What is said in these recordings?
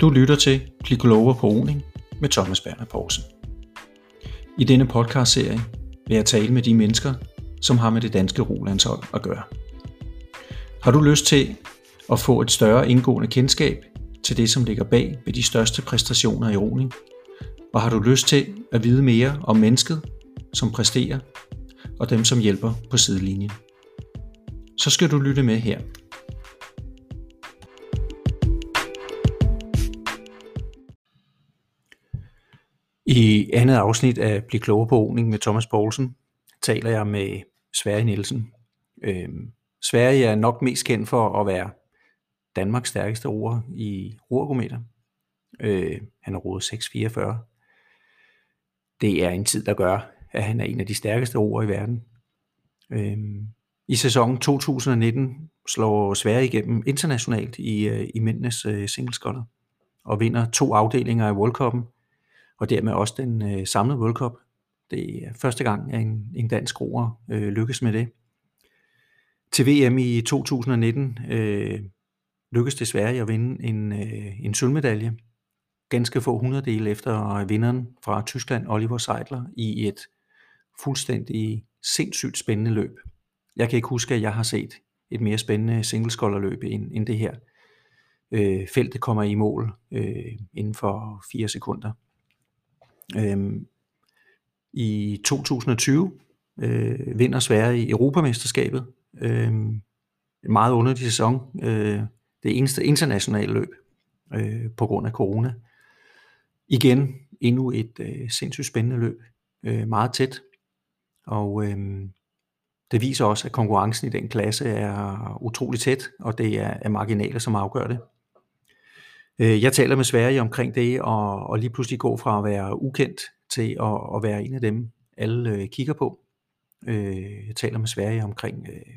Du lytter til Bliv klogere på oning med Thomas Berner Poulsen. I denne podcastserie vil jeg tale med de mennesker, som har med det danske rolandshold at gøre. Har du lyst til at få et større indgående kendskab til det, som ligger bag ved de største præstationer i roning? Og har du lyst til at vide mere om mennesket, som præsterer, og dem, som hjælper på sidelinjen? Så skal du lytte med her. I andet afsnit af Bliv klogere på roning med Thomas Poulsen taler jeg med Sverre Nielsen. Øhm, Sverige er nok mest kendt for at være Danmarks stærkeste roer i roergometer. Øh, han har roet 644. Det er en tid, der gør, at han er en af de stærkeste roer i verden. Øhm, I sæsonen 2019 slår Sverige igennem internationalt i, øh, i mændenes øh, singleskotter og vinder to afdelinger i World Cup'en og dermed også den øh, samlede World Cup. Det er første gang, at en, en dansk roer øh, lykkes med det. Til VM i 2019 øh, lykkedes det Sverige at vinde en, øh, en sølvmedalje, ganske få hundreddele efter vinderen fra Tyskland, Oliver Seidler, i et fuldstændig sindssygt spændende løb. Jeg kan ikke huske, at jeg har set et mere spændende singleskolderløb end, end det her. Øh, feltet kommer i mål øh, inden for 4 sekunder. Øhm, I 2020 øh, vinder Sverige i Europamesterskabet. Øhm, en meget underlig sæson. Øh, det eneste internationale løb øh, på grund af corona. Igen endnu et øh, sindssygt spændende løb. Øh, meget tæt. Og øh, det viser også, at konkurrencen i den klasse er utrolig tæt, og det er, er marginaler, som afgør det. Øh, jeg taler med Sverige omkring det, og, og lige pludselig går fra at være ukendt til at, at være en af dem, alle øh, kigger på. Øh, jeg taler med Sverige omkring, øh,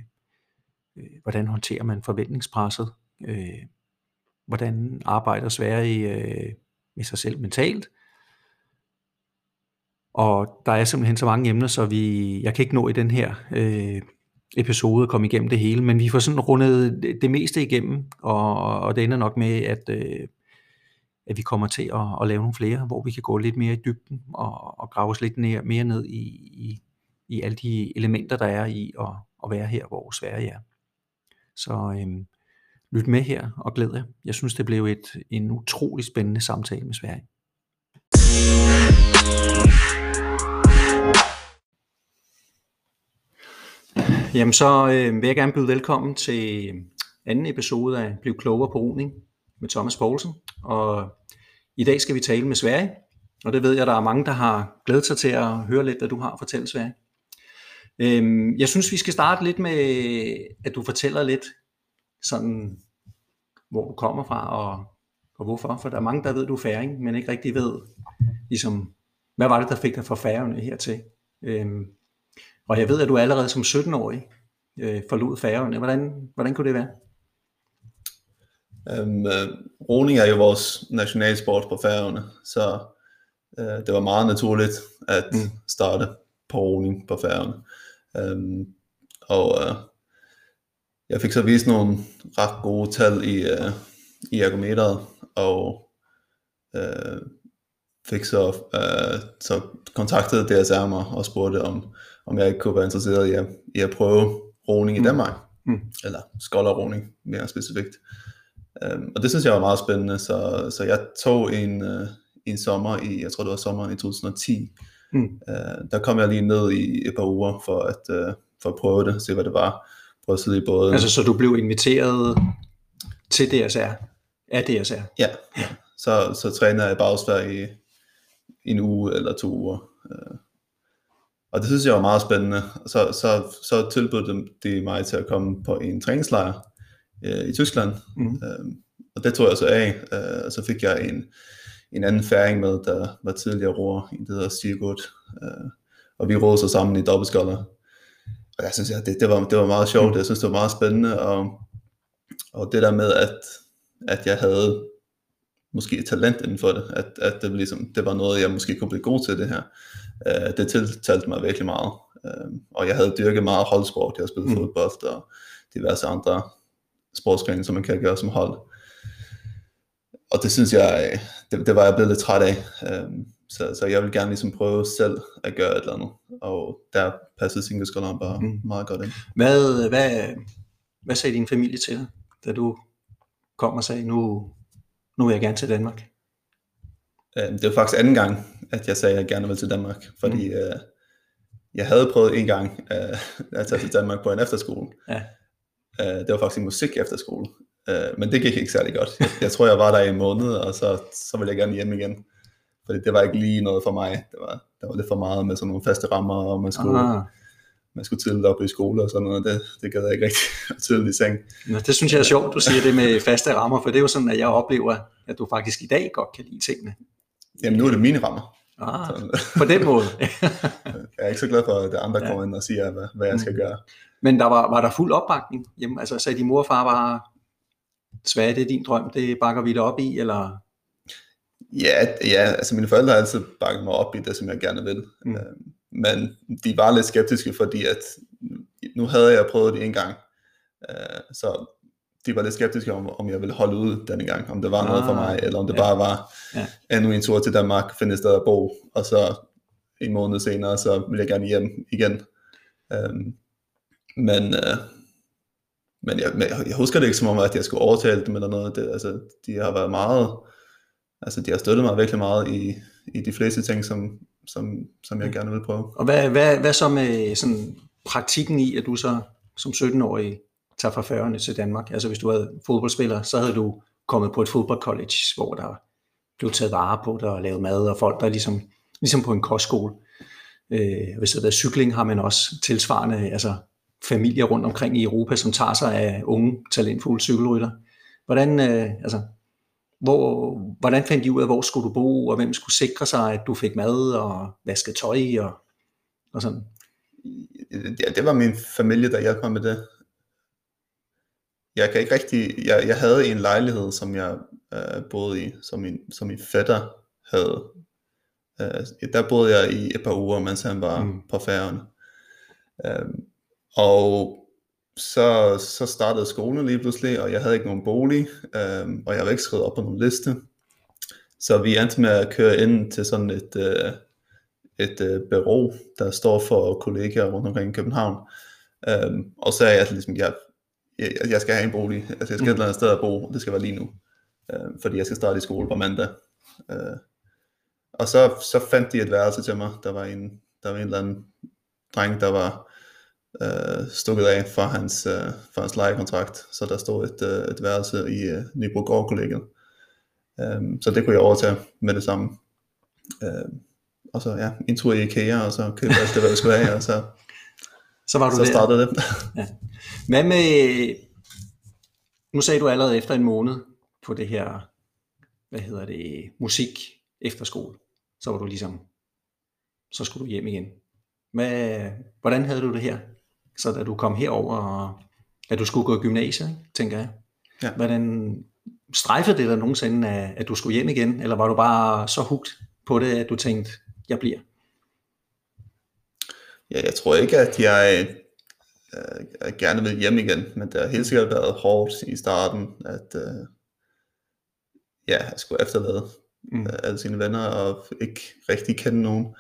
øh, hvordan håndterer man forventningspresset, øh, hvordan arbejder Sverige med sig selv mentalt, og der er simpelthen så mange emner, så vi, jeg kan ikke nå i den her øh, episode at komme igennem det hele, men vi får sådan rundet det meste igennem, og, og det ender nok med, at, øh, at vi kommer til at, at lave nogle flere, hvor vi kan gå lidt mere i dybden og, og grave os lidt mere, mere ned i, i, i alle de elementer, der er i at, at være her, hvor Sverige er. Så øhm, lyt med her og glæd jer. Jeg synes, det blev et, en utrolig spændende samtale med Sverige. Jamen så øh, vil jeg gerne byde velkommen til anden episode af Bliv klogere på roning med Thomas Poulsen. Og i dag skal vi tale med Sverige, og det ved jeg, der er mange, der har glædet sig til at høre lidt, hvad du har at fortælle, Sverige. Øhm, jeg synes, vi skal starte lidt med, at du fortæller lidt sådan, hvor du kommer fra og, og hvorfor. For der er mange, der ved, du er færing, men ikke rigtig ved, ligesom, hvad var det, der fik dig fra færgerne hertil. Øhm, og jeg ved, at du allerede som 17-årig øh, forlod færgerne. Hvordan, hvordan kunne det være? Um, uh, roning er jo vores nationalsport på Færøerne, så uh, det var meget naturligt at mm. starte på roning på Færøerne. Um, og uh, jeg fik så vist nogle ret gode tal i, uh, i ergometeret, og uh, fik så, uh, så kontaktede DSR mig og spurgte, om, om jeg ikke kunne være interesseret i at, i at prøve roning i mm. Danmark, mm. eller skolderroning mere specifikt. Um, og det synes jeg var meget spændende, så, så jeg tog en, uh, en sommer i, jeg tror det var sommeren i 2010, mm. uh, der kom jeg lige ned i et par uger for at, uh, for at prøve det, se hvad det var, prøve at sidde i båden. Altså så du blev inviteret til DSR, af DSR? Ja, ja. Så, så træner jeg i Bagsvær i en uge eller to uger. Uh, og det synes jeg var meget spændende. Så, så, så tilbød de mig til at komme på en træningslejr øh, i Tyskland. Mm. Øh, og det tog jeg så af. Øh, og så fik jeg en, en anden færing med, der var tidligere roer, en der hedder Sigurd. Øh, og vi rådede så sammen i dobbeltskoller. Og jeg synes, ja, det, det, var, det var meget sjovt. Mm. Jeg synes, det var meget spændende. Og, og det der med, at, at jeg havde måske et talent inden for det, at, at det, ligesom, det var noget, jeg måske kunne blive god til det her. Uh, det tiltalte mig virkelig meget. Uh, og jeg havde dyrket meget holdsport, jeg havde spillet mm. fodbold og diverse andre sportsgrene, som man kan gøre som hold. og det synes jeg, det, det var jeg blevet lidt træt af. Um, så, så jeg vil gerne ligesom prøve selv at gøre et eller andet. Og der passede singleskoleren bare mm. meget godt ind. Hvad, hvad, hvad sagde din familie til dig, da du kom og sagde, nu, nu vil jeg gerne til Danmark? Um, det var faktisk anden gang, at jeg sagde, at jeg gerne vil til Danmark. Fordi mm. uh, jeg havde prøvet en gang uh, at tage til Danmark på en efterskole. Ja. Uh, det var faktisk en musik efterskole. Uh, men det gik ikke særlig godt. Jeg, jeg tror, jeg var der i en måned, og så, så ville jeg gerne hjem igen. Fordi det var ikke lige noget for mig. Det var, det var lidt for meget med sådan nogle faste rammer, og man skulle, Aha. man skulle tidligt op i skole og sådan noget. Det, det gad jeg ikke rigtig tidligt i seng. Nå, det synes jeg er sjovt, du siger det med faste rammer, for det er jo sådan, at jeg oplever, at du faktisk i dag godt kan lide tingene. Jamen nu er det mine rammer. Ah, på den måde. jeg er ikke så glad for, at andre kommer ind og siger, hvad, hvad jeg skal mm. gøre. Men der var, var der fuld opbakning? Jamen, altså sagde din mor og far bare, Svage, det er din drøm, det bakker vi dig op i, eller? Ja, ja, altså mine forældre har altid bakket mig op i det, som jeg gerne vil. Mm. Øh, men de var lidt skeptiske, fordi at nu havde jeg prøvet det en gang. Øh, så de var lidt skeptiske om, om jeg ville holde ud denne gang, om det var ah, noget for ah, mig, eller om det ja. bare var ja. endnu en tur til Danmark, finde et sted at bo, og så en måned senere, så ville jeg gerne hjem igen. Um, men uh, men jeg, jeg husker det ikke som om, at jeg skulle overtale dem eller noget. Det, altså, de har været meget, altså de har støttet mig virkelig meget i, i de fleste ting, som, som, som jeg gerne vil prøve. Og hvad, hvad, hvad så med sådan praktikken i, at du så som 17-årig tager fra Færøerne til Danmark? Altså hvis du havde fodboldspiller, så havde du kommet på et fodboldcollege, hvor der blev taget vare på dig og lavet mad, og folk der ligesom, ligesom på en kostskole. Øh, hvis det er cykling, har man også tilsvarende altså familier rundt omkring i Europa, som tager sig af unge, talentfulde cykelrytter. Hvordan, øh, altså, hvor, hvordan fandt de ud af, hvor skulle du bo, og hvem skulle sikre sig, at du fik mad og vasket tøj og, og sådan? Ja, det var min familie, der hjalp mig med det. Jeg kan ikke rigtig, jeg, jeg havde en lejlighed, som jeg øh, boede i, som min, som min fætter havde. Øh, der boede jeg i et par uger, mens han var mm. på færgen. Øh, og så, så startede skolen lige pludselig, og jeg havde ikke nogen bolig, øhm, og jeg var ikke skrevet op på nogen liste. Så vi endte med at køre ind til sådan et, øh, et øh, bureau, der står for kollegaer rundt omkring i København. Øhm, og så sagde jeg, at ligesom, jeg, jeg, jeg skal have en bolig, altså jeg skal mm. et eller andet sted at bo, og det skal være lige nu, øh, fordi jeg skal starte i skole på mandag. Øh, og så, så fandt de et værelse til mig, der var en, der var en eller anden dreng, der var øh, stukket af fra hans, øh, fra hans lejekontrakt, så der stod et, øh, et værelse i øh, Nybrogård kollegiet. Øh, så det kunne jeg overtage med det samme. Øh, og så ja, en tur i IKEA, og så købte jeg det, hvad jeg skulle have, og så, så, var du så startede det. ja. Hvad med, nu sagde du allerede efter en måned på det her, hvad hedder det, musik efter skole, så var du ligesom, så skulle du hjem igen. Hvad, hvordan havde du det her? Så da du kom herover, og at du skulle gå i gymnasiet, tænker jeg. Ja. Hvordan strejfede det dig nogensinde, at, du skulle hjem igen, eller var du bare så hugt på det, at du tænkte, jeg bliver? Ja, jeg tror ikke, at jeg, øh, gerne vil hjem igen, men det har helt sikkert været hårdt i starten, at øh, ja, jeg skulle efterlade mm. alle sine venner og ikke rigtig kende nogen.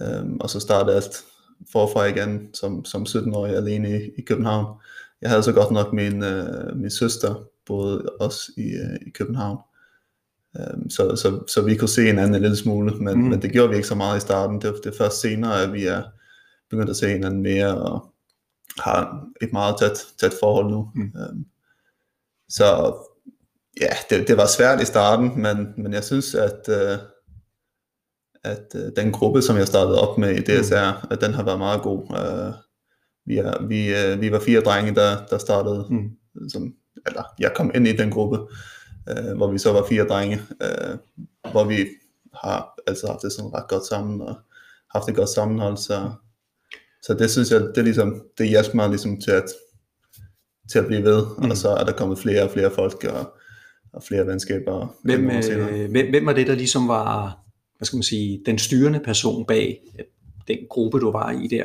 Um, og så startede alt forfra igen som, som 17-årig alene i, i København. Jeg havde så godt nok min, øh, min søster boede også i, øh, i København. Um, så, så, så vi kunne se hinanden en lille smule, men, mm. men det gjorde vi ikke så meget i starten. Det, det er først senere, at vi er begyndt at se hinanden mere og har et meget tæt, tæt forhold nu. Mm. Um, så ja, det, det var svært i starten, men, men jeg synes, at øh, at øh, den gruppe, som jeg startede op med i DSR, mm. at den har været meget god. Uh, vi, er, vi, uh, vi var fire drenge, der, der startede, mm. som, eller jeg kom ind i den gruppe, uh, hvor vi så var fire drenge, uh, hvor vi har altså haft det sådan ret godt sammen, og haft et godt sammenhold, så, så det synes jeg, det, ligesom, det hjælper mig ligesom til at, til at blive ved, mm. og så er der kommet flere og flere folk, og, og flere venskaber. Hvem, øh, hvem, hvem var det, der ligesom var hvad skal man sige, den styrende person bag den gruppe, du var i der?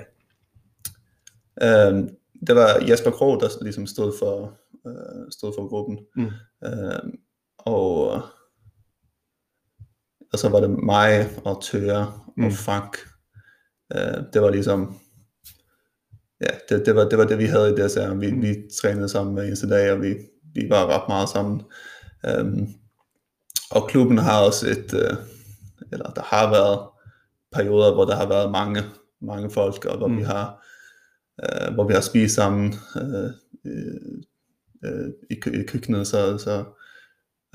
Øhm, det var Jasper Krog, der ligesom stod for, øh, stod for gruppen. Mm. Øhm, og og så var det mig og Tøre og Mm. Frank. Øh, det var ligesom, ja, det, det, var, det var det, vi havde i DSR. Vi, Mm. vi trænede sammen hver eneste dag, og vi, vi var ret meget sammen. Øhm, og klubben har også et, øh, eller der har været perioder, hvor der har været mange, mange folk, og hvor Mm. vi har, øh, hvor vi har spist sammen øh, øh, øh, i, i køkkenet, så, så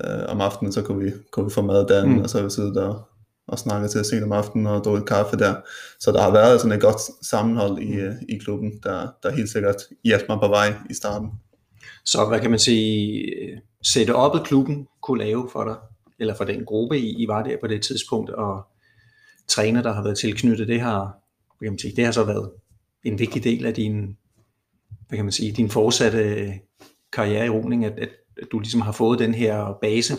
øh, om aftenen, så kunne vi, kunne vi få mad derinde, Mm. mm. og så vi siddet der og snakket til sent om aftenen og drukket kaffe der. Så der har været sådan et godt sammenhold i, øh, i klubben, der, der helt sikkert hjalp mig på vej i starten. Så hvad kan man sige, sætte op klubben kunne lave for dig, eller for den gruppe, I, I var der på det tidspunkt, og træner, der har været tilknyttet, det har, kan man sige, det har så været en vigtig del af din, hvad kan man sige, din fortsatte karriere i roning, at, at, at du ligesom har fået den her base.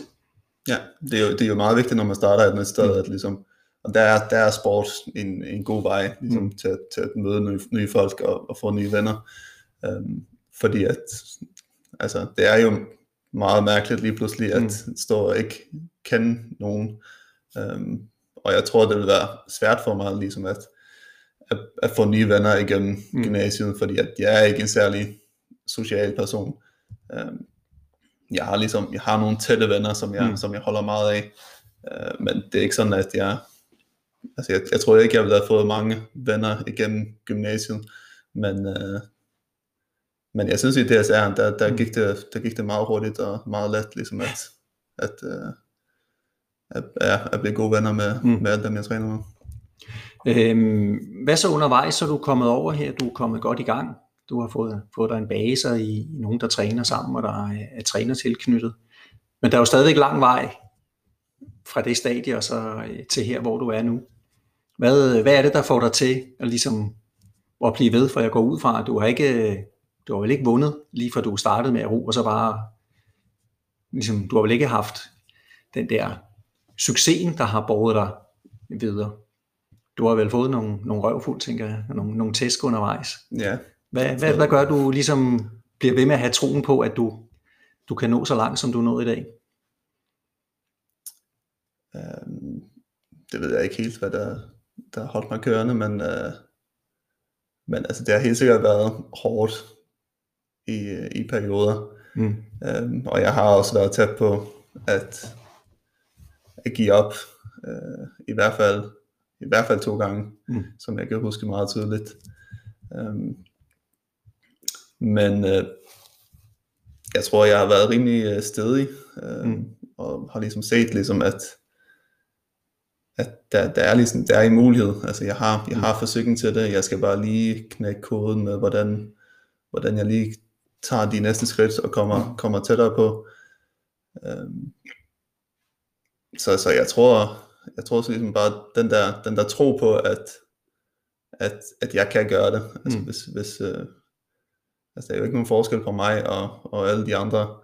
Ja, det er, jo, det er jo meget vigtigt, når man starter et nyt sted, Mm. at ligesom, og der er, der er sport en, en god vej ligesom, Mm. til, at- til at møde nye, nye folk og, og få nye venner. Um, fordi at, altså, det er jo meget mærkeligt lige pludselig at Mm. stå og ikke kende nogen. Um, og jeg tror, det vil være svært for mig ligesom at, at, at få nye venner igennem Mm. gymnasiet, fordi at jeg er ikke en særlig social person. Um, jeg har ligesom, jeg har nogle tætte venner, som jeg, Mm. som jeg holder meget af, uh, men det er ikke sådan, at jeg, altså jeg, jeg tror ikke, jeg ville have fået mange venner igennem gymnasiet, men, uh, men jeg synes i DSR, der, der, Mm. gik det, der gik det meget hurtigt og meget let, ligesom at, at, uh, at, ja, at blive gode venner med, Mm. med alle dem, jeg træner med. Øhm, hvad så undervejs, så er du kommet over her, du er kommet godt i gang, du har fået, fået dig en base og i, i nogen, der træner sammen, og der er, er træner tilknyttet. Men der er jo stadigvæk lang vej fra det stadie og så øh, til her, hvor du er nu. Hvad, hvad er det, der får dig til at, ligesom, at blive ved? For jeg går ud fra, at du har ikke, du har vel ikke vundet, lige fra du startede med at ro, og så bare, ligesom, du har vel ikke haft den der succesen, der har båret dig videre. Du har vel fået nogle, nogle røvfuld, tænker jeg, nogle, nogle tæsk undervejs. Ja, Hvad, hvad, hvad gør du ligesom bliver ved med at have troen på, at du, du kan nå så langt, som du nået i dag? um, det ved jeg ikke helt, hvad der, der holdt mig kørende, men, uh, men altså, det har helt sikkert været hårdt i, øh, i perioder. Mm. Um, og jeg har også været tæt på at, at give op, uh, i hvert fald i hvert fald to gange, Mm. som jeg kan huske meget tydeligt. Um, men uh, jeg tror, jeg har været rimelig uh, stedig, uh, Mm. mm. og har ligesom set, ligesom, at, at der, der, er ligesom, der er en mulighed. Altså, jeg har, jeg har forsikring til det. Jeg skal bare lige knække koden med, hvordan, hvordan jeg lige tager de næste skridt og kommer, kommer tættere på. Um, så, så jeg tror, jeg tror så ligesom bare den der, den der tro på, at, at, at jeg kan gøre det. Altså Mm. hvis, hvis øh, altså der er jo ikke nogen forskel på mig og, og alle de andre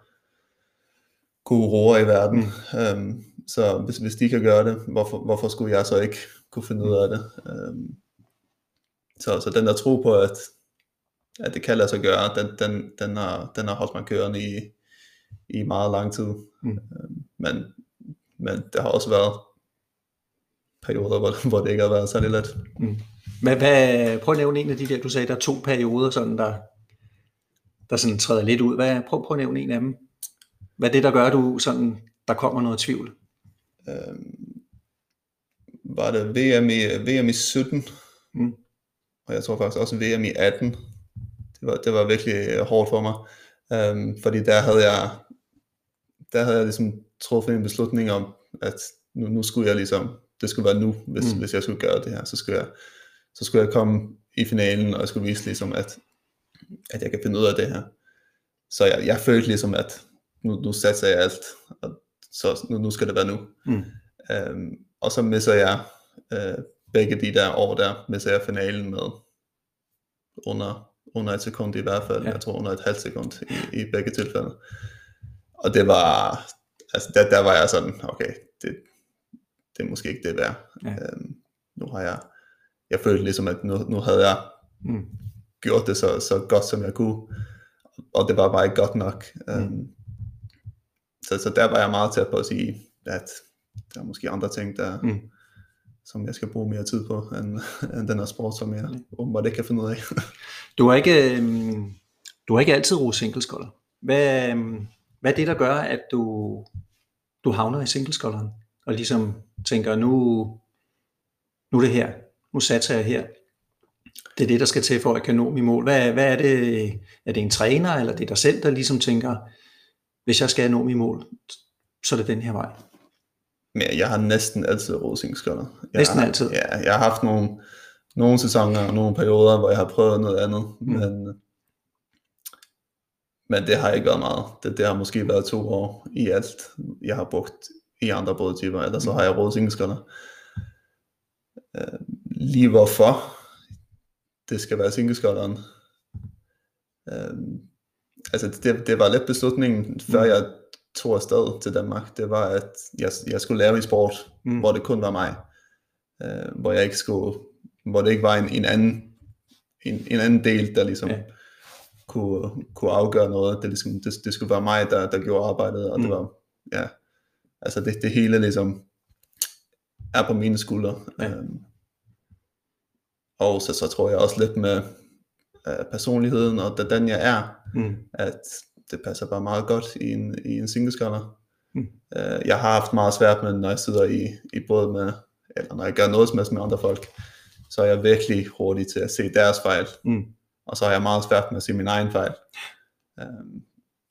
guruer i verden. Mm. Øhm, så hvis, hvis de kan gøre det, hvorfor, hvorfor skulle jeg så ikke kunne finde ud af det? Øhm, så, så den der tro på, at, at det kan lade sig gøre, den, den, den, har, den har holdt mig kørende i, i meget lang tid. Mm. Øhm, men, men der har også været perioder, hvor, hvor det ikke har været særlig let. Mm. Hvad, hvad, prøv at nævne en af de der, du sagde, der er to perioder, sådan der, der sådan træder lidt ud. Hvad, prøv, prøv at nævne en af dem. Hvad er det, der gør, du sådan, der kommer noget tvivl? Øhm, var det VM i, VM i 17, Mm. og jeg tror faktisk også VM i 18. Det var, det var virkelig øh, hårdt for mig, øhm, fordi der havde jeg, der havde jeg ligesom truffet en beslutning om, at nu, nu skulle jeg ligesom, det skulle være nu, hvis, Mm. mm. hvis jeg skulle gøre det her, så skulle jeg, så skulle jeg komme i finalen, og jeg skulle vise ligesom, at, at jeg kan finde ud af det her. Så jeg, jeg følte ligesom, at nu, nu satser jeg alt, og så nu, nu skal det være nu. Mm. Øhm, og så misser jeg øh, begge de der år der, misser jeg finalen med under, under et sekund i hvert fald, Ja. jeg tror under et halvt sekund i, i begge tilfælde. Og det var, altså der, der var jeg sådan, okay, det, det er måske ikke det værd. Ja. Øhm, nu har jeg, jeg følte ligesom, at nu, nu havde jeg Mm. gjort det så, så godt som jeg kunne, og det var bare ikke godt nok. Mm. Um, så, så der var jeg meget tæt på at sige, at der er måske andre ting, der, Mm. Som jeg skal bruge mere tid på, end, end den her sport, som jeg åbenbart ikke kan finde ud af. Du har ikke, øhm, du har ikke altid roet singlesculler. Hvad, øhm, hvad er det, der gør, at du, du havner i singlesculleren? Og ligesom tænker, nu, nu er det her. Nu satser jeg her. Det er det, der skal til for, at jeg kan nå mit mål. Hvad, hvad er det? Er det en træner, eller det er dig selv, der ligesom tænker, hvis jeg skal nå mit mål, så er det den her vej? Men jeg har næsten altid roet singlesculler. Jeg Næsten har, altid? Ja, jeg har haft nogle, nogle sæsoner og nogle perioder, hvor jeg har prøvet noget andet, Mm. men, men det har ikke været meget. Det, det har måske været to år i alt, jeg har brugt i andre bådtyper, eller så Mm. har jeg roet singlesculler. Øh, lige hvorfor det skal være singlesculleren. Øh, altså det, det var lidt beslutningen, før Mm. jeg tog afsted til Danmark. Det var, at jeg, jeg skulle lave i sport, Mm. hvor det kun var mig. Øh, hvor jeg ikke skulle, hvor det ikke var en, en anden en, en anden del, der ligesom Ja. kunne, kunne afgøre noget. Det, ligesom, det, det skulle være mig, der, der gjorde arbejdet, og mm. Det var, ja, altså det, det hele ligesom er på mine skuldre. Ja. Øhm, og så, så tror jeg også lidt med øh, personligheden, og da- den jeg er, Mm. at det passer bare meget godt i en, i en singlesculler. Mm. Øh, jeg har haft meget svært med, når jeg sidder i, i båd med, eller når jeg gør noget som helst med andre folk, så er jeg virkelig hurtig til at se deres fejl, Mm. og så har jeg meget svært med at se min egen fejl. Øhm,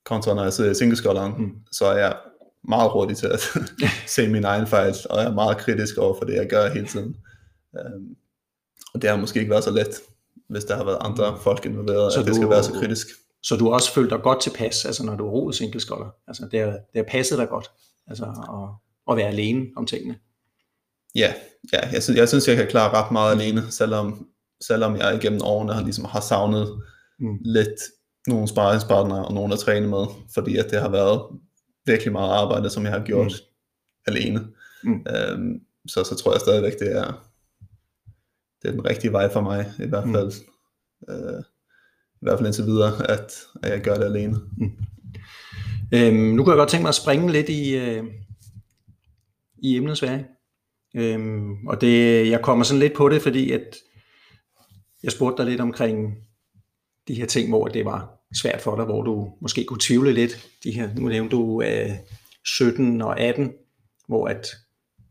kontra når jeg sidder i singlesculleren, Mm. mm. så er jeg meget hurtig til at se min egen fejl, og jeg er meget kritisk over for det, jeg gør hele tiden. Øhm, og det har måske ikke været så let, hvis der har været andre folk involveret, Så at det du- skal være så kritisk. Så du også følt dig godt tilpas, altså når du har roet singlesculler. Altså det har, det har passet dig godt, altså at, at være alene om tingene. Ja, ja jeg, synes, jeg synes, jeg kan klare ret meget alene, selvom, selvom jeg igennem årene har, ligesom, har savnet Mm. lidt nogle sparringspartnere og nogen at træne med, fordi at det har været virkelig meget arbejde, som jeg har gjort mm. alene. Mm. Øhm, så, så tror jeg stadigvæk, det er, det er den rigtige vej for mig, i hvert Mm. fald. Øh, I hvert fald indtil videre, at, at jeg gør det alene. Mm. Øhm, nu kan jeg godt tænke mig at springe lidt i, øh, i emnet Sverige. Øhm, og det, jeg kommer sådan lidt på det, fordi at jeg spurgte dig lidt omkring de her ting, hvor det var svært for dig, hvor du måske kunne tvivle lidt. De her, nu nævnte du øh, 17 og 18, hvor at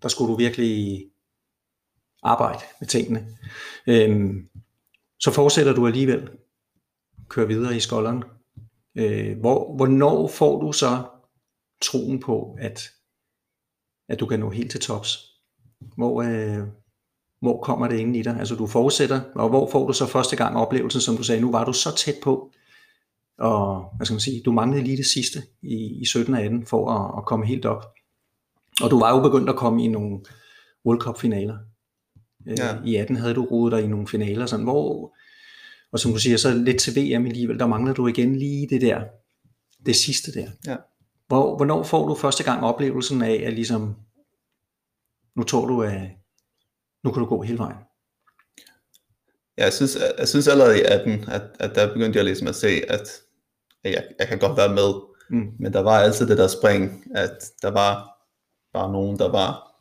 der skulle du virkelig arbejde med tingene. Øhm, så fortsætter du alligevel, kører videre i skolderen. Øh, hvor, hvornår får du så troen på, at, at du kan nå helt til tops? Hvor, øh, hvor kommer det ind i dig? Altså du fortsætter, og hvor får du så første gang oplevelsen, som du sagde, nu var du så tæt på, og hvad skal man sige, du manglede lige det sidste i, i 17 og 18 for at, at komme helt op. Og du var jo begyndt at komme i nogle World Cup finaler. Øh, Ja. I 18 havde du rodet dig i nogle finaler, sådan, hvor, og som du siger, så lidt til VM alligevel, der mangler du igen lige det der, det sidste der. Ja. Hvor, hvornår får du første gang oplevelsen af, at ligesom, nu tror du, at nu kan du gå hele vejen? Ja, jeg synes, jeg synes allerede i 18, at, at der begyndte jeg ligesom at se, at at jeg, jeg kan godt være med, Mm. men der var altid det der spring, at der var bare nogen, der var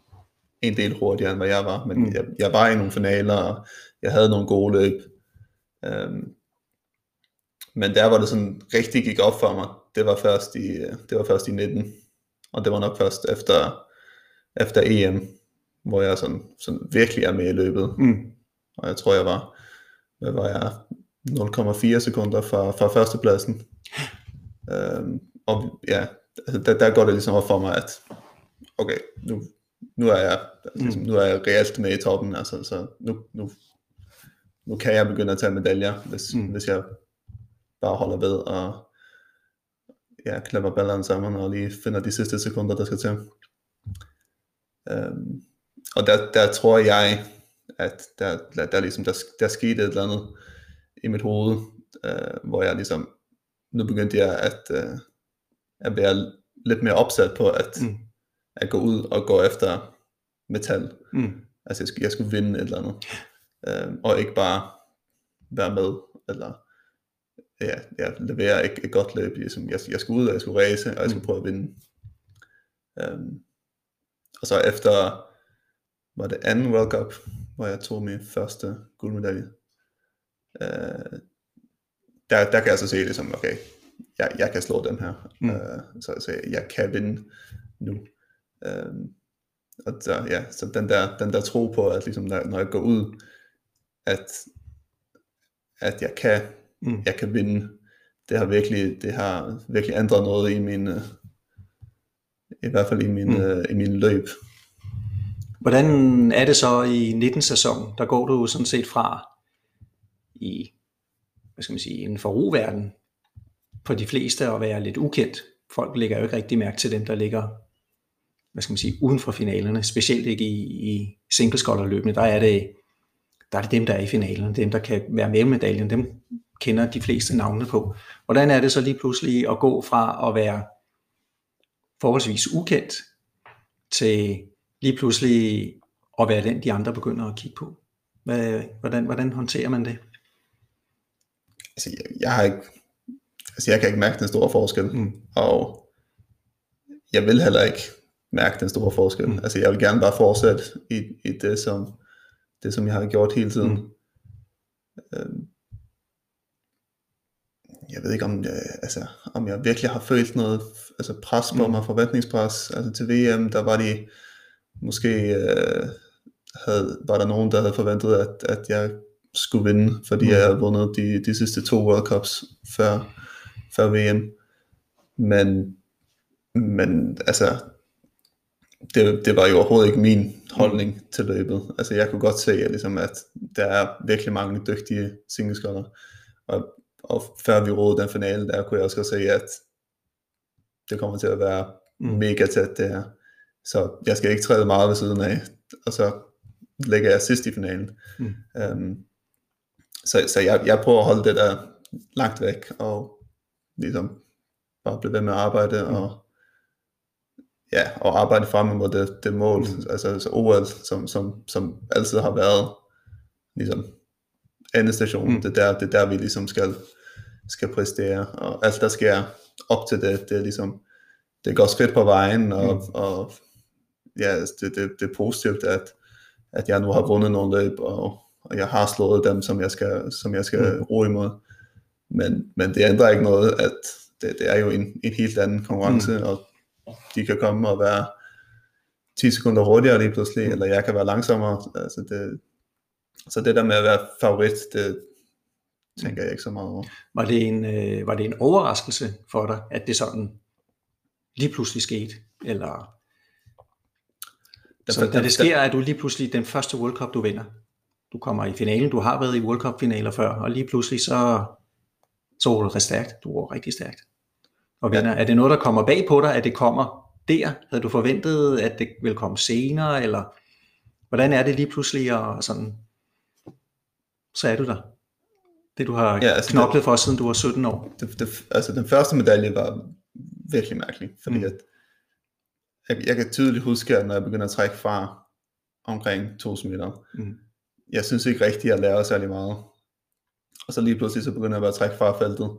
en del hurtigere, end hvad jeg var, men mm. jeg, jeg var i nogle finaler, og jeg havde nogle gode løb. Um, men der var det sådan rigtig gik op for mig, det var først i, det var først i 19, og det var nok først efter, efter EM, hvor jeg sådan, sådan virkelig er med i løbet Mm. og jeg tror, jeg var, hvad var jeg, 0,4 sekunder fra, fra førstepladsen. Øhm, og ja, altså der, der går det ligesom op for mig, at okay, nu, nu er jeg, ligesom, nu er jeg reelt med i toppen, altså, så nu, nu, nu kan jeg begynde at tage medaljer, hvis, Mm. hvis jeg bare holder ved og ja, klapper ballerne sammen og lige finder de sidste sekunder, der skal til. Øhm, og der, der tror jeg, at der, der, der, ligesom, der, der skete et eller andet i mit hoved, øh, hvor jeg ligesom, nu begyndte jeg at, øh, at være lidt mere opsat på at, mm. at gå ud og gå efter metal. Mm. Altså jeg skulle, jeg skulle vinde et eller andet, øh, og ikke bare være med, eller ja, ja, levere et, et godt løb. Ligesom, jeg, jeg skulle ud, og jeg skulle race, og jeg skulle Mm. prøve at vinde. Um, og så efter, var det anden World Cup, hvor jeg tog min første guldmedalje. Øh, der, der kan jeg så se det som, okay, jeg, jeg kan slå dem her, mm. øh, så, så jeg kan vinde nu. Øh, og så, ja, så den der, den der tro på, at ligesom, når, når jeg går ud, at, at jeg kan, mm. jeg kan vinde, det har virkelig, det har virkelig ændret noget i min, øh, i hvert fald i min, mm. uh, i min løb. Hvordan er det så i 19 sæson? Der går du sådan set fra i, hvad skal man sige, en forroverden for de fleste at være lidt ukendt. Folk lægger jo ikke rigtig mærke til dem, der ligger hvad skal man sige, uden for finalerne, specielt ikke i, i singleskolderløbene, der er det, der er det dem, der er i finalen, dem, der kan være med medaljen, dem kender de fleste navne på. Hvordan er det så lige pludselig at gå fra at være forholdsvis ukendt til lige pludselig at være den, de andre begynder at kigge på? Hvad, hvordan, hvordan håndterer man det? Altså, jeg, jeg har ikke, altså, jeg kan ikke mærke den store forskel, mm. og jeg vil heller ikke mærke den store forskel. Mm. Altså jeg vil gerne bare fortsætte i, i det, som, det, som jeg har gjort hele tiden. Mm. Øhm, jeg ved ikke, om jeg, altså, om jeg virkelig har følt noget altså pres på mm. mig, forventningspres. Altså til VM, der var de måske, øh, havde, var der nogen, der havde forventet, at, at jeg skulle vinde, fordi mm. jeg havde vundet de, de sidste to World Cups før, før VM. Men, men altså, det, det var jo overhovedet ikke min holdning til løbet. Altså jeg kunne godt se, at, ligesom, at der er virkelig mange dygtige singleskuller. Og, og før vi rådede den finale, der kunne jeg også godt se, at det kommer til at være mm. mega tæt det her. Så jeg skal ikke træde meget ved siden af, og så ligger jeg sidst i finalen. Mm. Um, så så jeg, jeg prøver at holde det der langt væk, og ligesom bare blive ved med at arbejde, mm. og ja, og arbejde frem mod det, det mål, mm. altså, altså OL, som, som, som altid har været ligesom endestationen, mm. det, der, det der vi ligesom skal, skal præstere, og alt der sker op til det, det er ligesom, det går skridt på vejen, og, mm. og ja, det, det, det er positivt, at, at jeg nu har vundet nogle løb, og, og jeg har slået dem, som jeg skal, som jeg skal mm. ro imod. Men, men det ændrer ikke noget, at det, det er jo en, en helt anden konkurrence, mm. og de kan komme og være 10 sekunder hurtigere lige pludselig, eller jeg kan være langsommere. Altså det, så det der med at være favorit, det tænker jeg ikke så meget over. Var det en, øh, var det en overraskelse for dig, at det sådan lige pludselig skete? Eller så da det sker, at du lige pludselig den første World Cup, du vinder, du kommer i finalen, du har været i World Cup finaler før, og lige pludselig så, så var du stærkt, du var rigtig stærkt og vinder. Ja. Er det noget, der kommer bag på dig, at det kommer der? Havde du forventet, at det vil komme senere, eller hvordan er det lige pludselig, og sådan, så er du der? Det du har ja, altså knoklet det, for, siden du var 17 år. Det, det, altså den første medalje var virkelig mærkelig, fordi mm. at jeg, jeg kan tydeligt huske, at når jeg begynder at trække fra omkring 2 meter, mm. jeg synes ikke rigtigt, at jeg lærer særlig meget. Og så lige pludselig så begynder jeg bare at trække fra feltet,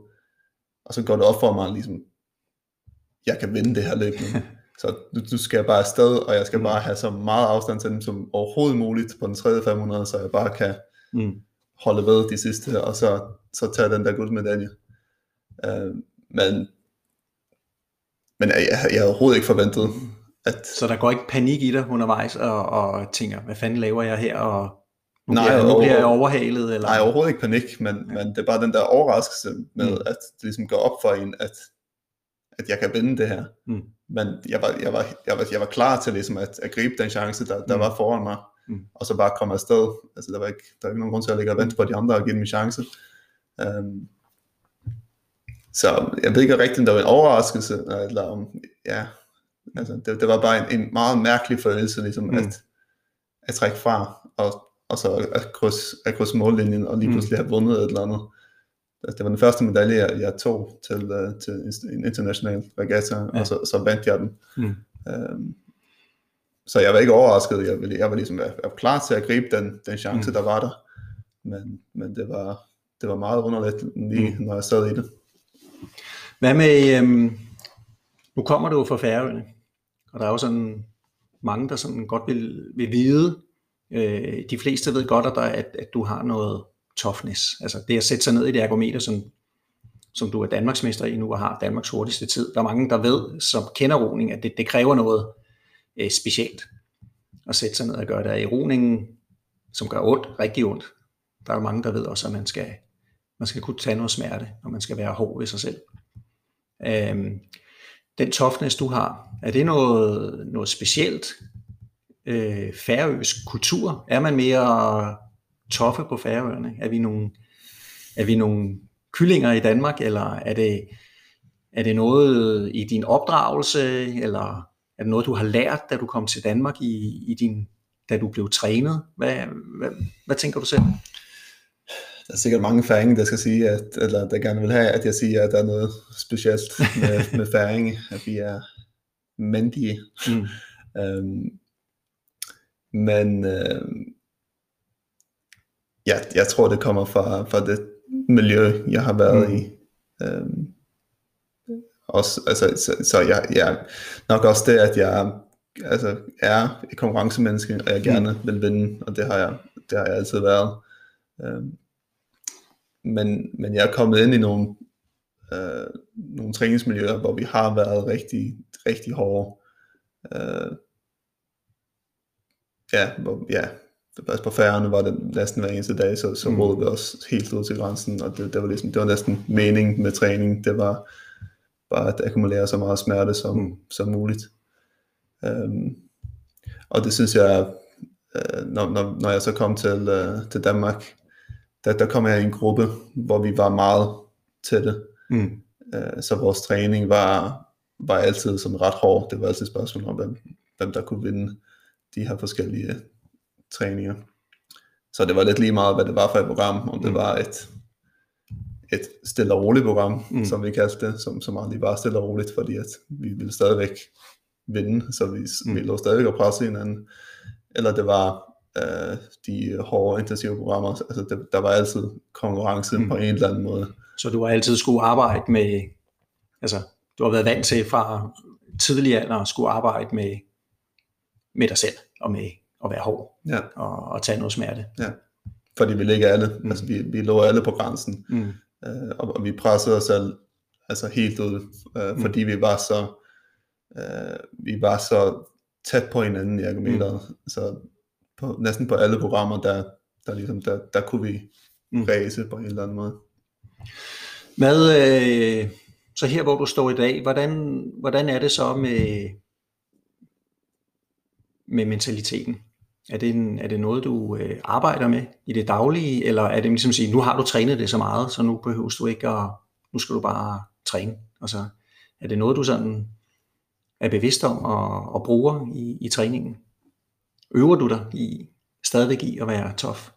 og så går det op for mig, ligesom, jeg kan vinde det her løb nu. Så du, du skal bare afsted, og jeg skal bare have så meget afstand til dem som overhovedet muligt på den tredje 500, så jeg bare kan mm. holde ved de sidste, og så, så tage den der guldmedalje. Uh, men men jeg, jeg, jeg havde overhovedet ikke forventet, at... Så der går ikke panik i dig undervejs, og, og tænker, hvad fanden laver jeg her, og nu, nej, bliver, nu bliver jeg overhalet? Eller? Nej, overhovedet ikke panik, men, ja. men det er bare den der overraskelse med, mm. at det ligesom går op for en, at at jeg kan vinde det her. Mm. Men jeg var, jeg, var, jeg, var, jeg var klar til ligesom at, at gribe den chance, der, der mm. var foran mig, mm. og så bare komme afsted. Altså, der var ikke, der var ikke nogen grund til at ligge og vente på de andre og give dem en chance. Um, så jeg ved ikke rigtigt, om det var en overraskelse, eller om, ja, altså, det, det var bare en, en meget mærkelig følelse, ligesom mm. at, at trække fra, og, og så at krydse, at krydse mållinjen, og lige mm. pludselig have vundet et eller andet. Altså, det var den første medalje, jeg, jeg tog til, uh, til en international regatta, ja. og så, så vandt jeg den. Mm. Um, så jeg var ikke overrasket, jeg, jeg var ligesom jeg var klar til at gribe den, den chance, mm. der var der. Men, men det, var, det var meget underligt lige, mm. når jeg sad i det. Hvad med, øhm, nu kommer du fra Færøerne, og der er jo sådan mange, der sådan godt vil, vil vide. Øh, de fleste ved godt, at, der, at, at du har noget toughness. Altså det at sætte sig ned i det ergometer, som, som du er Danmarksmester i nu og har Danmarks hurtigste tid. Der er mange, der ved, som kender roning, at det, det kræver noget øh, specielt at sætte sig ned og gøre det. I roningen, som gør ondt, rigtig ondt, der er mange, der ved også, at man skal, man skal kunne tage noget smerte, og man skal være hård ved sig selv. Øhm, den toughness, du har, er det noget, noget specielt øh, færøsk kultur? Er man mere toffe på færøerne? Er vi nogle, er vi nogle kyllinger i Danmark, eller er det, er det noget i din opdragelse, eller er det noget, du har lært, da du kom til Danmark, i, i din, da du blev trænet? Hvad, hvad, hvad tænker du selv? Der er sikkert mange færinger, der skal sige, at, eller der gerne vil have, at jeg siger, at der er noget specielt med, med færing, at vi er mændige. Mm. Øhm, men øh, ja, jeg tror, det kommer fra, fra det miljø, jeg har været mm. i. Øhm, også, altså, så, så jeg, jeg, nok også det, at jeg altså, er et konkurrencemenneske, og jeg mm. gerne mm. vil vinde, og det har jeg, det har jeg altid været. Øhm, men, men jeg er kommet ind i nogle, øh, nogle træningsmiljøer, hvor vi har været rigtig, rigtig hårde. Øh, ja, hvor, ja, altså på færgerne var det næsten hver eneste dag, så, så mm. rådede vi os helt ud til grænsen, og det, det, var ligesom, det var næsten mening med træning, det var bare at akkumulere så meget smerte som, mm. som muligt. Um, og det synes jeg, uh, når, når, når jeg så kom til, uh, til Danmark, der, der kom jeg i en gruppe, hvor vi var meget tætte. Mm. Uh, så vores træning var, var altid sådan ret hård. Det var altid et spørgsmål om, hvem, hvem der kunne vinde de her forskellige træninger. Så det var lidt lige meget, hvad det var for et program, om det mm. var et, et stille og roligt program, mm. som vi kaldte det, som, som aldrig var stille og roligt, fordi at vi ville stadigvæk vinde, så vi, mm. vi lå stadigvæk og presse hinanden. Eller det var øh, de hårde, intensive programmer, altså det, der var altid konkurrence mm. på en eller anden måde. Så du har altid skulle arbejde med, altså du har været vant til fra tidlig alder at skulle arbejde med, med dig selv og med at være hård ja. og, og tage noget smerte. Ja, fordi vi ligger alle, mm. altså vi, vi lå alle på grænsen, mm. øh, og, og vi pressede os selv altså helt ud, øh, mm. fordi vi var så øh, vi var så tæt på hinanden i ergometeret, mm. så på, næsten på alle programmer, der, der, ligesom, der, der kunne vi mm. ræse på en eller anden måde. Hvad, øh, så her hvor du står i dag, hvordan, hvordan er det så med, med mentaliteten? Er det, en, er det noget, du øh, arbejder med i det daglige, eller er det ligesom at sige, nu har du trænet det så meget, så nu behøver du ikke at, nu skal du bare træne. Og så er det noget, du sådan er bevidst om og, og bruger i, i træningen? Øver du dig i, stadigvæk i at være tof?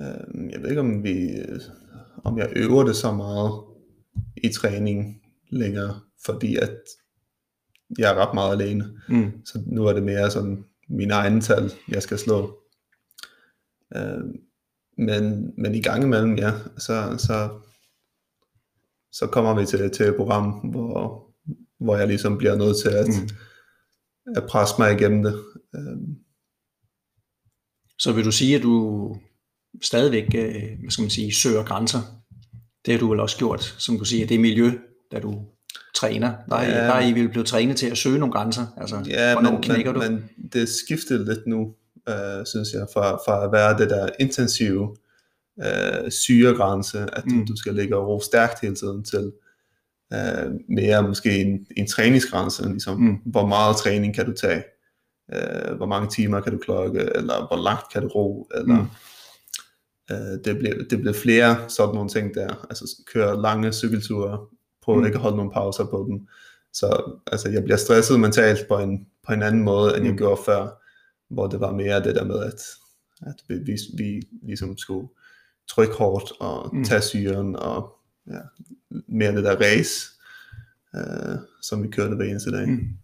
Øhm, jeg ved ikke, om, vi, øh, om jeg øver det så meget i træning længere, fordi at jeg er ret meget alene. Mm. Så nu er det mere sådan mine egne tal, jeg skal slå. Øh, men, men i gang imellem, ja, så, så, så kommer vi til, til et program, hvor, hvor jeg ligesom bliver nødt til at, mm. at presse mig igennem det. Øh. Så vil du sige, at du stadigvæk, øh, hvad skal man sige, søger grænser? Det har du vel også gjort, som du siger, det miljø, da du træner. Der er, ja. der er I vil blive trænet til at søge nogle grænser. Altså, ja, men, knækker men, du? men det skifter lidt nu, øh, synes jeg, fra, fra at være det der intensive øh, syregrænse, at mm. du skal ligge og ro stærkt hele tiden til øh, mere måske en, en træningsgrænse, ligesom mm. hvor meget træning kan du tage, øh, hvor mange timer kan du klokke, eller hvor langt kan du ro, eller mm. øh, det, bliver, det bliver flere sådan nogle ting der, altså køre lange cykelture prøve mm. ikke at holde nogle pauser på dem. Så altså, jeg bliver stresset mentalt på en, på en anden måde, end jeg mm. gjorde før, hvor det var mere det der med, at, at vi, vi, vi ligesom skulle trykke hårdt og mm. tage syren, og ja, mere det der race, øh, som vi kørte hver eneste dag. Mm.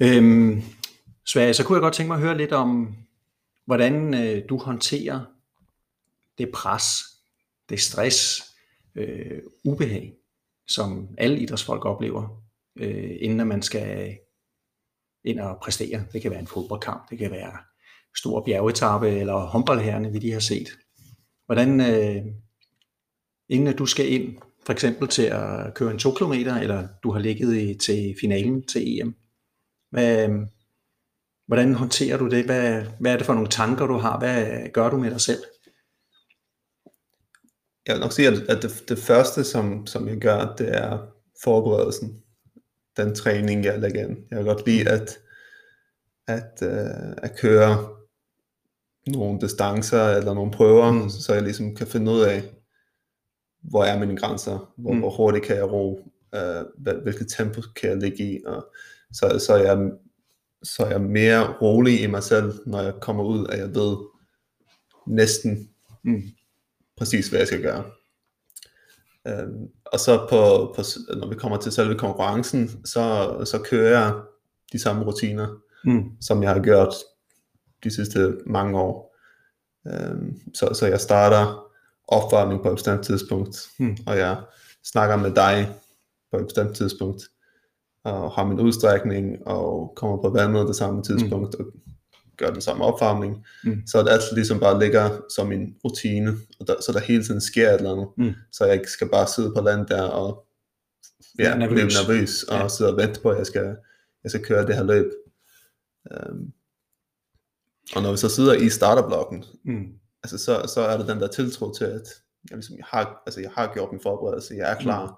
Øhm, Sverige, så kunne jeg godt tænke mig at høre lidt om, hvordan øh, du håndterer det pres, det stress, øh, ubehag, som alle idrætsfolk oplever, øh, inden man skal ind og præstere. Det kan være en fodboldkamp, det kan være stor bjergetappe eller håndboldherrene, vi lige har set. Hvordan, øh, inden at du skal ind, for eksempel til at køre en 2 km, eller du har ligget i, til finalen til EM, hvad, hvordan håndterer du det? Hvad, hvad er det for nogle tanker, du har? Hvad gør du med dig selv? Jeg vil nok sige, at det, det første, som, som jeg gør, det er forberedelsen. Den træning, jeg lægger ind. Jeg vil godt lide at, at, uh, at køre nogle distancer eller nogle prøver, mm. så jeg ligesom kan finde ud af, hvor er mine grænser, hvor, mm. hvor hurtigt kan jeg ro, uh, hvilket tempo kan jeg ligge i, og så, så, jeg, så er jeg mere rolig i mig selv, når jeg kommer ud, at jeg ved næsten mm. præcis, hvad jeg skal gøre. Um, og så på, på, når vi kommer til selve konkurrencen, så, så kører jeg de samme rutiner, mm. som jeg har gjort de sidste mange år. Um, så, så jeg starter opvarmning på et bestemt tidspunkt, mm. og jeg snakker med dig på et bestemt tidspunkt, og har min udstrækning, og kommer på vandet det samme tidspunkt, mm. og gør den samme opvarmning. Mm. Så det altid ligesom bare ligger som en rutine, og der, så der hele tiden sker et eller andet. Mm. Så jeg ikke skal bare sidde på land der og ja, nervøs. blive nervøs, og ja. sidde og vente på, at jeg skal, jeg skal køre det her løb. Um, og når vi så sidder i starterblokken, mm. altså så, så er det den der tiltro til, at jeg, ligesom, jeg, har, altså jeg har gjort min forberedelse, jeg er klar, mm.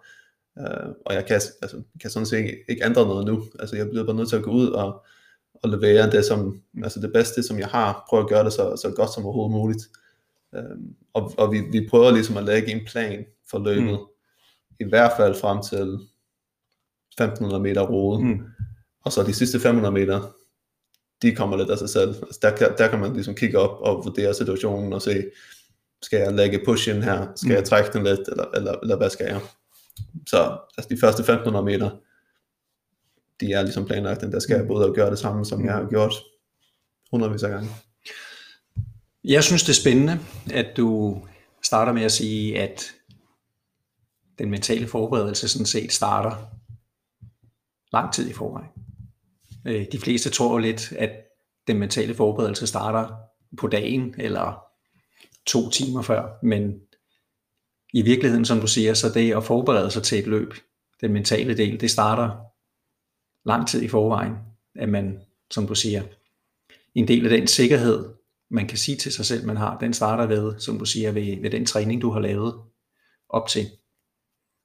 Uh, og jeg kan, altså, kan sådan set ikke, ikke ændre noget nu. Altså jeg bliver bare nødt til at gå ud og, og levere det, som, altså det bedste, som jeg har, prøve at gøre det så, så godt som overhovedet muligt. Um, og og vi, vi prøver ligesom at lægge en plan for løbet, mm. i hvert fald frem til 1500 meter roet. Mm. Og så de sidste 500 meter, de kommer lidt af sig selv. Altså der, kan, der kan man ligesom kigge op og vurdere situationen og se, skal jeg lægge push ind her, skal mm. jeg trække den lidt, eller, eller, eller hvad skal jeg? Så altså de første 1500 meter, de er ligesom planlagt, der skal jeg mm. både gøre det samme, som jeg har mm. gjort hundredvis af gange. Jeg synes, det er spændende, at du starter med at sige, at den mentale forberedelse sådan set starter lang tid i forvejen. Øh, de fleste tror lidt, at den mentale forberedelse starter på dagen eller to timer før, men i virkeligheden, som du siger, så det at forberede sig til et løb, den mentale del, det starter lang tid i forvejen, at man, som du siger, en del af den sikkerhed, man kan sige til sig selv, man har, den starter ved, som du siger, ved, ved den træning, du har lavet op til.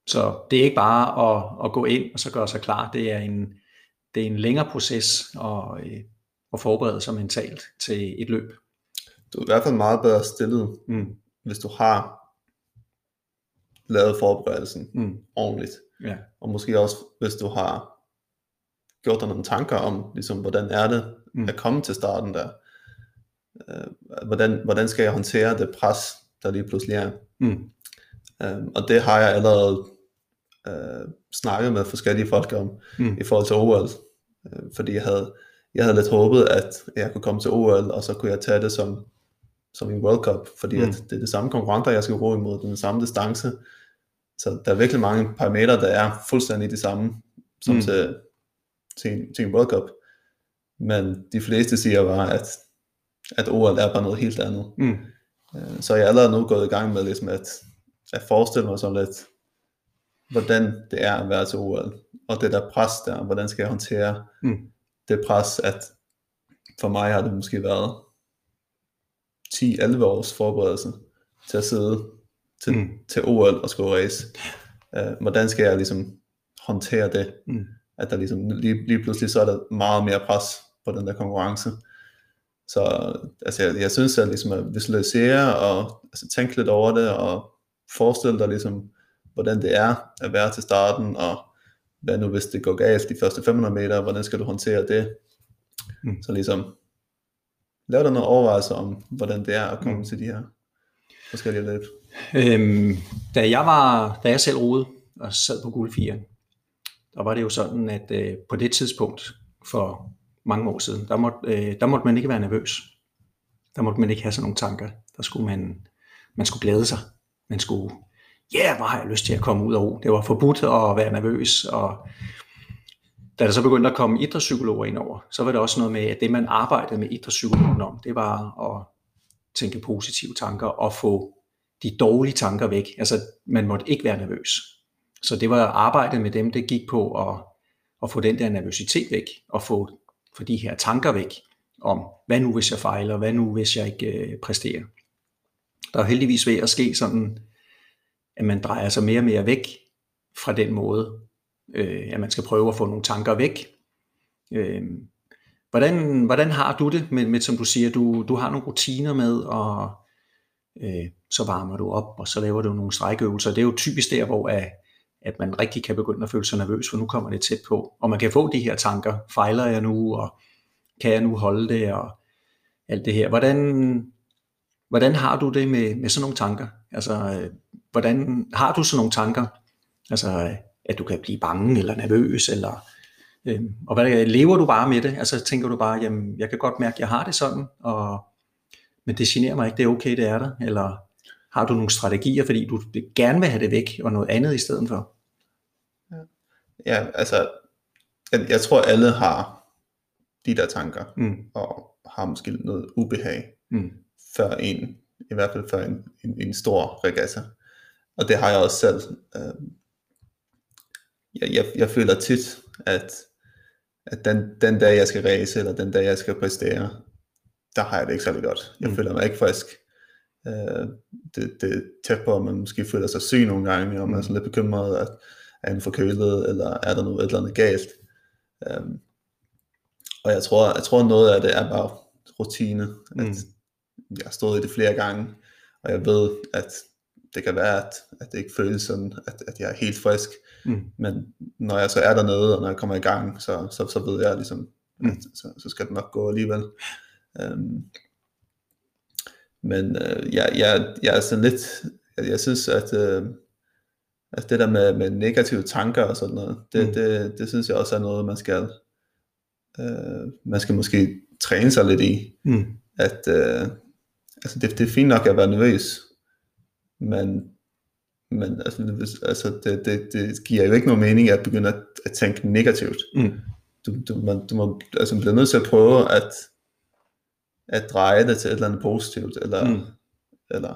Så det er ikke bare at, at gå ind og så gøre sig klar, det er en, det er en længere proces at, øh, at forberede sig mentalt til et løb. Du er i hvert fald meget bedre stillet, mm. hvis du har lavet forberedelsen mm. ordentligt. Ja. Og måske også, hvis du har gjort dig nogle tanker om, ligesom, hvordan er det mm. at komme til starten der. Uh, hvordan, hvordan skal jeg håndtere det pres, der lige pludselig er. Mm. Uh, og det har jeg allerede uh, snakket med forskellige folk om mm. i forhold til OL. Uh, fordi jeg havde, jeg havde lidt håbet, at jeg kunne komme til OL, og så kunne jeg tage det som, som en World Cup, fordi mm. at det er det samme konkurrenter, jeg skal ro imod, den samme distance. Så der er virkelig mange parametre, der er fuldstændig de samme, som mm. til til en, til en World Cup. Men de fleste siger bare, at, at OL er bare noget helt andet. Mm. Uh, så jeg er allerede nu gået i gang med ligesom at, at forestille mig sådan lidt, hvordan det er at være til OL. Og det der pres der, hvordan skal jeg håndtere mm. det pres, at for mig har det måske været 10-11 års forberedelse til at sidde til, mm. til OL og skulle race. Uh, hvordan skal jeg ligesom håndtere det? Mm at der ligesom lige, lige pludselig så er der meget mere pres på den der konkurrence. Så altså, jeg, jeg synes at, ligesom at visualisere og altså, tænke lidt over det og forestille dig ligesom, hvordan det er at være til starten, og hvad nu hvis det går galt de første 500 meter, hvordan skal du håndtere det? Mm. Så ligesom, lav dig noget overvejelser om, hvordan det er at komme mm. til de her forskellige løb. Øhm, da jeg var, da jeg selv roede og sad på guld 4, der var det jo sådan, at øh, på det tidspunkt for mange år siden, der måtte, øh, der måtte man ikke være nervøs. Der måtte man ikke have sådan nogle tanker. Der skulle man man skulle glæde sig. Man skulle, ja, yeah, hvor har jeg lyst til at komme ud af ro. Det var forbudt at være nervøs, og da der så begyndte at komme idrætspsykologer ind over, så var det også noget med, at det man arbejdede med idrætspsykologen om, det var at tænke positive tanker og få de dårlige tanker væk. Altså, man måtte ikke være nervøs. Så det var arbejdet med dem, det gik på at, at få den der nervøsitet væk, og få, få de her tanker væk om, hvad nu hvis jeg fejler, hvad nu hvis jeg ikke øh, præsterer. Der er heldigvis ved at ske sådan, at man drejer sig mere og mere væk fra den måde, øh, at man skal prøve at få nogle tanker væk. Øh, hvordan, hvordan har du det med, med, som du siger, du, du har nogle rutiner med, og øh, så varmer du op, og så laver du nogle strækøvelser. Det er jo typisk der, hvor at, at man rigtig kan begynde at føle sig nervøs, for nu kommer det tæt på. Og man kan få de her tanker, fejler jeg nu, og kan jeg nu holde det, og alt det her. Hvordan, hvordan har du det med, med sådan nogle tanker? Altså, øh, hvordan har du sådan nogle tanker? Altså, øh, at du kan blive bange eller nervøs, eller øh, og hvad, lever du bare med det? Altså tænker du bare, jamen jeg kan godt mærke, at jeg har det sådan, og, men det generer mig ikke, det er okay, det er der, eller har du nogle strategier, fordi du gerne vil have det væk, og noget andet i stedet for? Ja, altså, jeg, jeg tror alle har de der tanker, mm. og har måske noget ubehag, mm. før en, i hvert fald før en, en, en stor regatta. Og det har jeg også selv. Øh, jeg, jeg, jeg føler tit, at, at den, den dag jeg skal race, eller den dag jeg skal præstere, der har jeg det ikke særlig godt. Jeg mm. føler mig ikke frisk. Uh, det, det er tæt på, at man måske føler sig syg nogle gange, og man er mm. sådan lidt bekymret, at er han forkølet, eller er der noget et eller andet galt. Um, og jeg tror, jeg tror noget af det er bare rutine, at mm. jeg har stået i det flere gange, og jeg ved, at det kan være, at, at det ikke føles sådan, at, at jeg er helt frisk, mm. men når jeg så er dernede, og når jeg kommer i gang, så, så, så ved jeg ligesom, mm. så, så skal det nok gå alligevel. Um, men uh, jeg, jeg, jeg er sådan lidt, jeg, jeg synes, at, uh, at det der med, med negative tanker og sådan noget, det, mm. det, det synes jeg også er noget, man skal, uh, man skal måske træne sig lidt i. Mm. At, uh, altså det, det er fint nok at være nervøs, men, men altså, altså det, det, det giver jo ikke nogen mening at begynde at, at tænke negativt. Mm. Du, du, man, du må altså, blive nødt til at prøve at, at dreje det til et eller andet positivt, eller, mm. eller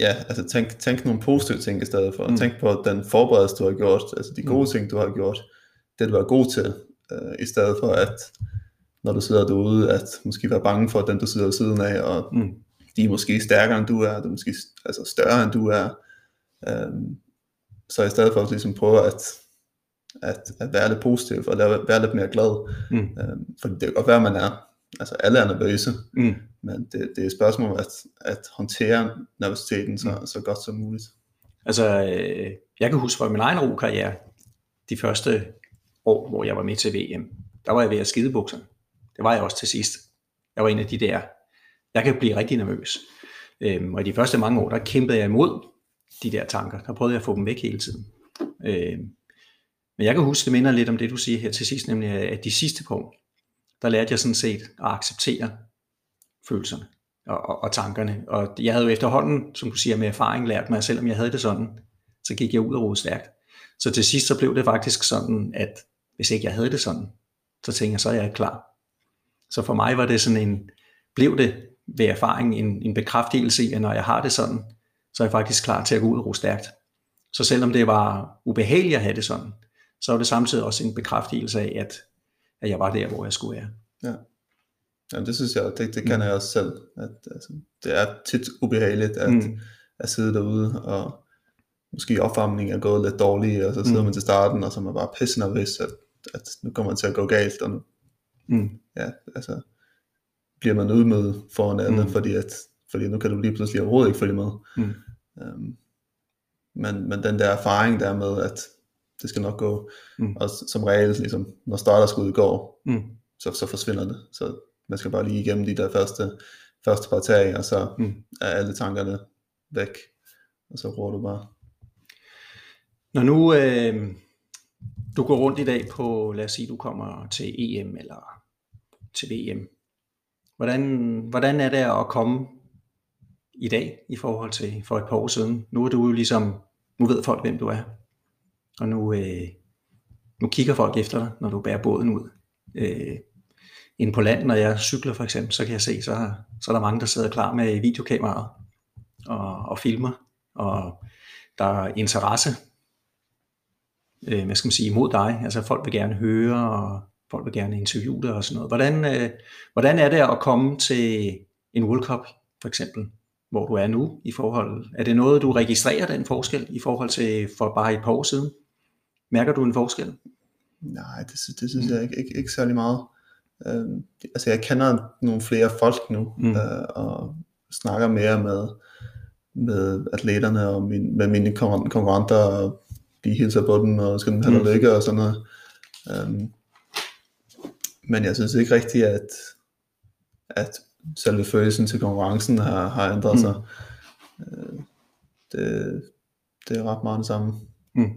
ja, altså tænk, tænk nogle positive ting i stedet for. Mm. Tænk på den forberedelse, du har gjort, altså de gode mm. ting, du har gjort, det du er god til, uh, i stedet for at, når du sidder derude, at måske være bange for den, du sidder ved siden af, og mm de er måske stærkere end du er, de er måske altså større end du er. Øhm, så i stedet for at ligesom prøve at, at, at være lidt positiv, og lave, være lidt mere glad. Mm. Øhm, for det kan godt være, at man er, altså alle er nervøse, mm. men det, det er et spørgsmål at, at håndtere nervøsiteten så, mm. så godt som muligt. Altså, øh, jeg kan huske fra min egen rokarriere, de første år, hvor jeg var med til VM, der var jeg ved at skide bukserne. Det var jeg også til sidst. Jeg var en af de der jeg kan blive rigtig nervøs. Øhm, og i de første mange år, der kæmpede jeg imod de der tanker. Der prøvede jeg at få dem væk hele tiden. Øh, men jeg kan huske, det minder lidt om det, du siger her til sidst, nemlig at de sidste punkt, der lærte jeg sådan set at acceptere følelserne og, og, og tankerne. Og jeg havde jo efterhånden, som du siger, med erfaring lært mig, at selvom jeg havde det sådan, så gik jeg ud og rode stærkt. Så til sidst så blev det faktisk sådan, at hvis ikke jeg havde det sådan, så tænkte jeg, så er jeg klar. Så for mig var det sådan en, blev det ved erfaring en, en bekræftelse i, at når jeg har det sådan, så er jeg faktisk klar til at gå ud og ro stærkt. Så selvom det var ubehageligt at have det sådan, så var det samtidig også en bekræftelse af, at, at jeg var der, hvor jeg skulle være. Ja. Ja, det synes jeg, det, det kan mm. jeg også selv. At, altså, det er tit ubehageligt at, mm. at sidde derude, og måske opvarmningen er gået lidt dårlig, og så sidder mm. man til starten, og så er man bare pisse nervøs, at, at nu kommer man til at gå galt, og nu, mm. ja, altså, bliver man udmødet foran alle, mm. fordi, at, fordi nu kan du lige pludselig overhovedet ikke følge med. Mm. Um, men, men den der erfaring der med, at det skal nok gå, mm. og som regel, ligesom, når starterskuddet går, mm. så, så forsvinder det. Så man skal bare lige igennem de der første, første par tag, og så mm. er alle tankerne væk, og så roer du bare. Når nu øh, du går rundt i dag på, lad os sige, du kommer til EM eller til VM, Hvordan, hvordan er det at komme i dag i forhold til for et par år siden? Nu er du jo ligesom, nu ved folk, hvem du er. Og nu, øh, nu kigger folk efter dig, når du bærer båden ud. Øh, inde på land, når jeg cykler for eksempel, så kan jeg se, så, så er der mange, der sidder klar med videokameraet og, og filmer, og der er interesse, øh, hvad skal man sige, imod dig. Altså folk vil gerne høre, og folk vil gerne interviewe dig og sådan noget. Hvordan, øh, hvordan er det at komme til en World Cup for eksempel, hvor du er nu i forhold? Er det noget, du registrerer den forskel i forhold til for bare et par år siden? Mærker du en forskel? Nej, det, det synes jeg ikke, ikke, ikke særlig meget. Øh, altså jeg kender nogle flere folk nu, mm. øh, og snakker mere med, med atleterne og min, med mine konkurrenter, og de hilser på dem, og skal dem have mm. lykke og sådan noget. Um, men jeg synes ikke rigtigt, at, at selve følelsen til konkurrencen har, har ændret mm. sig. Uh, det, det er ret meget det samme. Mm.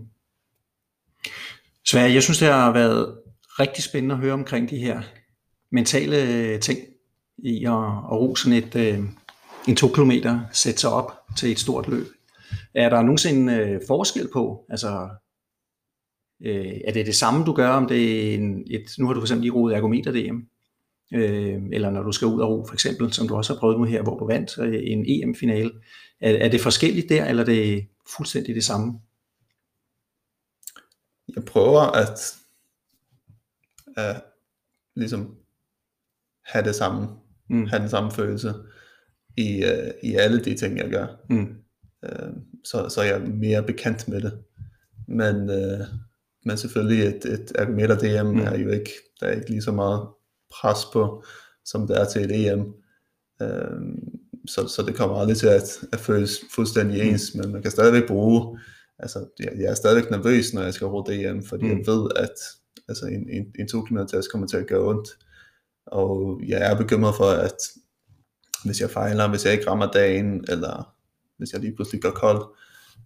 Sverige, jeg synes, det har været rigtig spændende at høre omkring de her mentale ting i at, at ro sådan et, øh, en to kilometer, sætte sig op til et stort løb. Er der nogensinde øh, forskel på, altså øh, er det det samme du gør, om det er en, et, nu har du for eksempel lige roet ergometer DM, øh, eller når du skal ud og ro for eksempel, som du også har prøvet nu her, hvor du vandt øh, en EM-finale. Er, er det forskelligt der, eller er det fuldstændig det samme? Jeg prøver at, at ligesom have det samme, mm. have den samme følelse i, uh, i alle de ting, jeg gør. Mm. Uh, så, så jeg er mere bekendt med det. Men, uh, men selvfølgelig et, et ergometer DM mm. er jo ikke, der er ikke lige så meget pres på, som det er til et EM. Uh, så, så det kommer aldrig til at, at føles fuldstændig mm. ens, men man kan stadigvæk bruge, altså jeg, jeg er stadigvæk nervøs, når jeg skal råde DM, fordi mm. jeg ved, at altså en, en, en 2 km test kommer til at gøre ondt, og jeg er bekymret for, at hvis jeg fejler, hvis jeg ikke rammer dagen, eller hvis jeg lige pludselig går kold.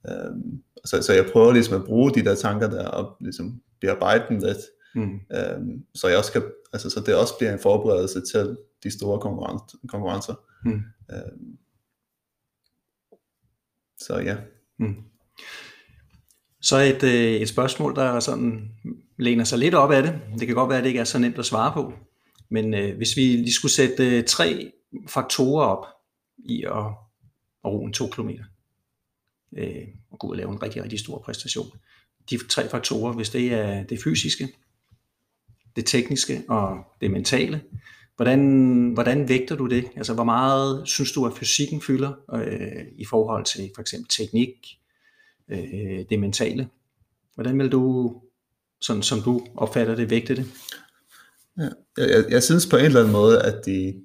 Øhm, så, så jeg prøver ligesom at bruge de der tanker der, og ligesom bearbejde dem lidt, mm. øhm, så jeg også kan, altså så det også bliver en forberedelse til de store konkurrencer. konkurrencer. Mm. Øhm, så ja. Mm. Så et, øh, et spørgsmål, der sådan læner sig lidt op af det. Det kan godt være, at det ikke er så nemt at svare på. Men øh, hvis vi lige skulle sætte øh, tre faktorer op i at, at ro en to kilometer, øh, og gå ud og lave en rigtig, rigtig stor præstation. De tre faktorer, hvis det er det fysiske, det tekniske og det mentale, hvordan, hvordan vægter du det? Altså hvor meget synes du, at fysikken fylder øh, i forhold til for eksempel teknik, øh, det mentale? Hvordan vil du, sådan som du opfatter det, vægte det? Ja, jeg, jeg synes på en eller anden måde, at de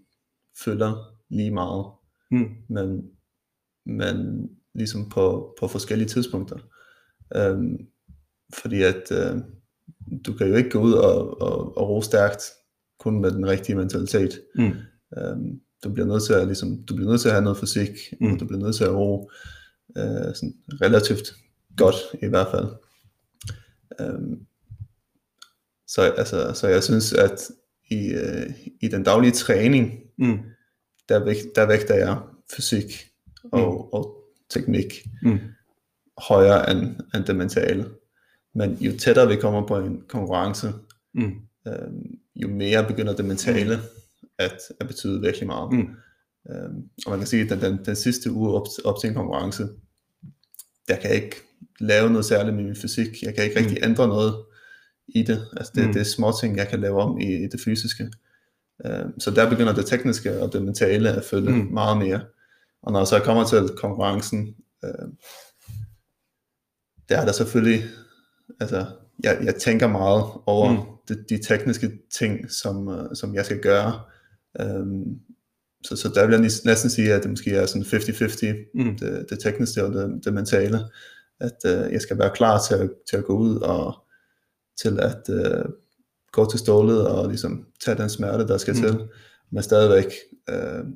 følger lige meget, mm. men, men ligesom på, på forskellige tidspunkter. Um, fordi at uh, du kan jo ikke gå ud og, og, og ro stærkt kun med den rigtige mentalitet. Mm. Um, du bliver nødt til at ligesom, du bliver nødt til at have noget fysik, mm. og du bliver nødt til at ro uh, sådan relativt godt i hvert fald. Um, så, altså, så jeg synes, at i, uh, i den daglige træning, mm. der, vægt, der vægter jeg fysik og, mm. og teknik mm. højere end, end det mentale. Men jo tættere vi kommer på en konkurrence, mm. øhm, jo mere begynder det mentale mm. at, at betyde virkelig meget. Mm. Øhm, og man kan sige, at den, den, den sidste uge op, op til en konkurrence, der kan jeg ikke lave noget særligt med min fysik. Jeg kan ikke rigtig mm. ændre noget i det. Altså det, mm. det er små ting, jeg kan lave om i, i det fysiske. Um, så der begynder det tekniske og det mentale at følge mm. meget mere. Og når jeg så kommer til konkurrencen, uh, der er der selvfølgelig, altså jeg, jeg tænker meget over mm. de, de tekniske ting, som, uh, som jeg skal gøre. Um, så, så der vil jeg næsten sige, at det måske er sådan 50-50, mm. det, det tekniske og det, det mentale. At uh, jeg skal være klar til at, til at gå ud og til at uh, gå til stålet og ligesom tage den smerte, der skal mm. til, men stadigvæk uh,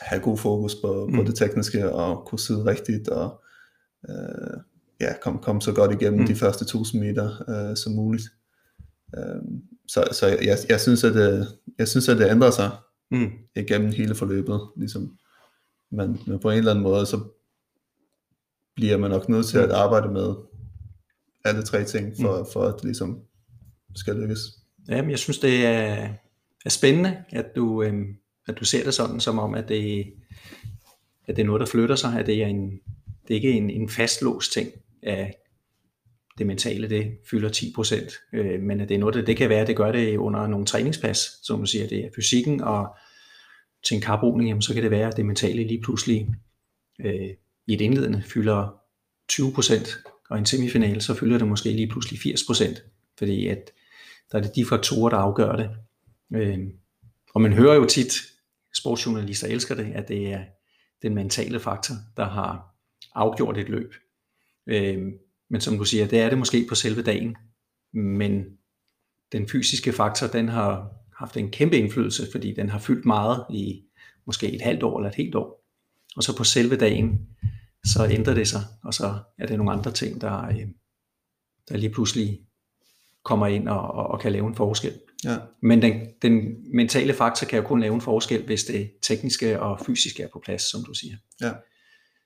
have god fokus på, mm. på det tekniske og kunne sidde rigtigt og uh, ja, komme kom så godt igennem mm. de første 1000 meter uh, som muligt. Uh, så så jeg, jeg, synes, at det, jeg synes, at det ændrer sig mm. igennem hele forløbet. Ligesom, men, men på en eller anden måde, så bliver man nok nødt til at Mm. arbejde med alle tre ting, for, Mm. for at det ligesom skal lykkes. Jamen, jeg synes, det er, er spændende, at du, øhm, at du ser det sådan, som om, at det, at det er noget, der flytter sig, at det er, en, det er ikke en, en fastlåst ting, af det mentale, det fylder 10%, øh, men at det er noget, det, det kan være, det gør det under nogle træningspas, som man siger, det er fysikken, og til en karbrugning, jamen, så kan det være, at det mentale lige pludselig øh, i et indledende fylder 20%, og i en semifinale, så fylder det måske lige pludselig 80%, fordi at der er det de faktorer, der afgør det. Øh, og man hører jo tit, sportsjournalister elsker det, at det er den mentale faktor, der har afgjort et løb. Øh, men som du siger, det er det måske på selve dagen, men den fysiske faktor, den har haft en kæmpe indflydelse, fordi den har fyldt meget i måske et halvt år eller et helt år. Og så på selve dagen, så ændrer det sig, og så er det nogle andre ting, der, øh, der lige pludselig kommer ind og, og, og kan lave en forskel. Ja, Men den, den mentale faktor kan jo kun lave en forskel, hvis det tekniske og fysiske er på plads, som du siger. ja.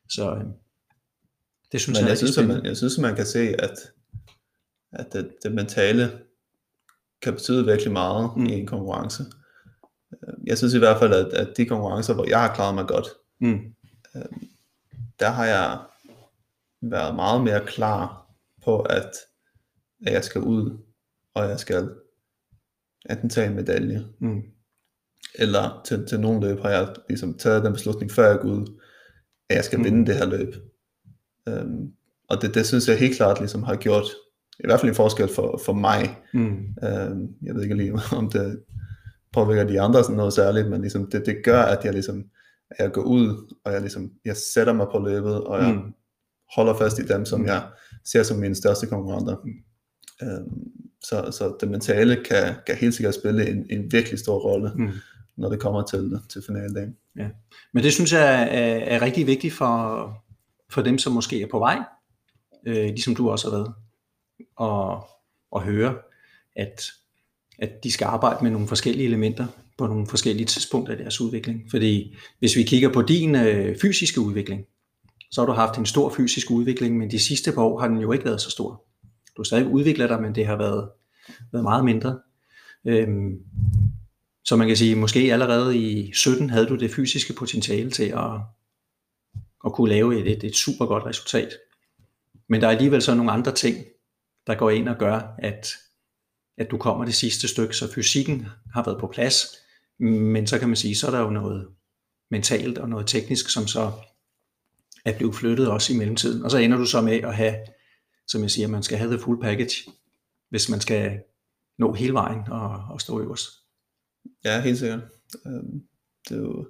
Så øh, det synes Men jeg, jeg synes, at man, jeg synes, at man kan se, at, at det, det mentale kan betyde virkelig meget Mm. i en konkurrence. Øh, Jeg synes i hvert fald, at, at de konkurrencer, hvor jeg har klaret mig godt, Mm, der har jeg været meget mere klar på, at, at jeg skal ud, og jeg skal enten tage en medalje, mm, eller til, til nogle løb har jeg ligesom taget den beslutning, før jeg går ud, at jeg skal mm. vinde det her løb. Um, og det, det synes jeg helt klart ligesom har gjort, i hvert fald en forskel for, for mig. mm, Um, jeg ved ikke lige, om det påvirker de andre sådan noget særligt, men ligesom det, det gør, at jeg ligesom, at jeg går ud, og jeg ligesom, jeg sætter mig på løbet, og jeg mm, holder fast i dem, som Mm. jeg ser som mine største konkurrenter. Um, så, så det mentale kan, kan helt sikkert spille en, en virkelig stor rolle, mm. når det kommer til, til finaldagen. Men det synes jeg er, er rigtig vigtigt for, for dem, som måske er på vej, øh, ligesom du også har været, og, og høre, at, at de skal arbejde med nogle forskellige elementer på nogle forskellige tidspunkter i deres udvikling. Fordi hvis vi kigger på din øh, fysiske udvikling, så har du haft en stor fysisk udvikling, men de sidste par år har den jo ikke været så stor. Du har stadig udviklet dig, men det har været, været meget mindre. Øhm, så man kan sige, måske allerede i 17 havde du det fysiske potentiale til at, at kunne lave et, et, et super godt resultat. Men der er alligevel så nogle andre ting, der går ind og gør, at, at du kommer det sidste stykke, så fysikken har været på plads, men så kan man sige, så er der jo noget mentalt og noget teknisk, som så er blevet flyttet også i mellemtiden. Og så ender du så med at have, som jeg siger, man skal have the full package, hvis man skal nå hele vejen og, og stå øverst. Ja, helt sikkert. Øhm, det er jo,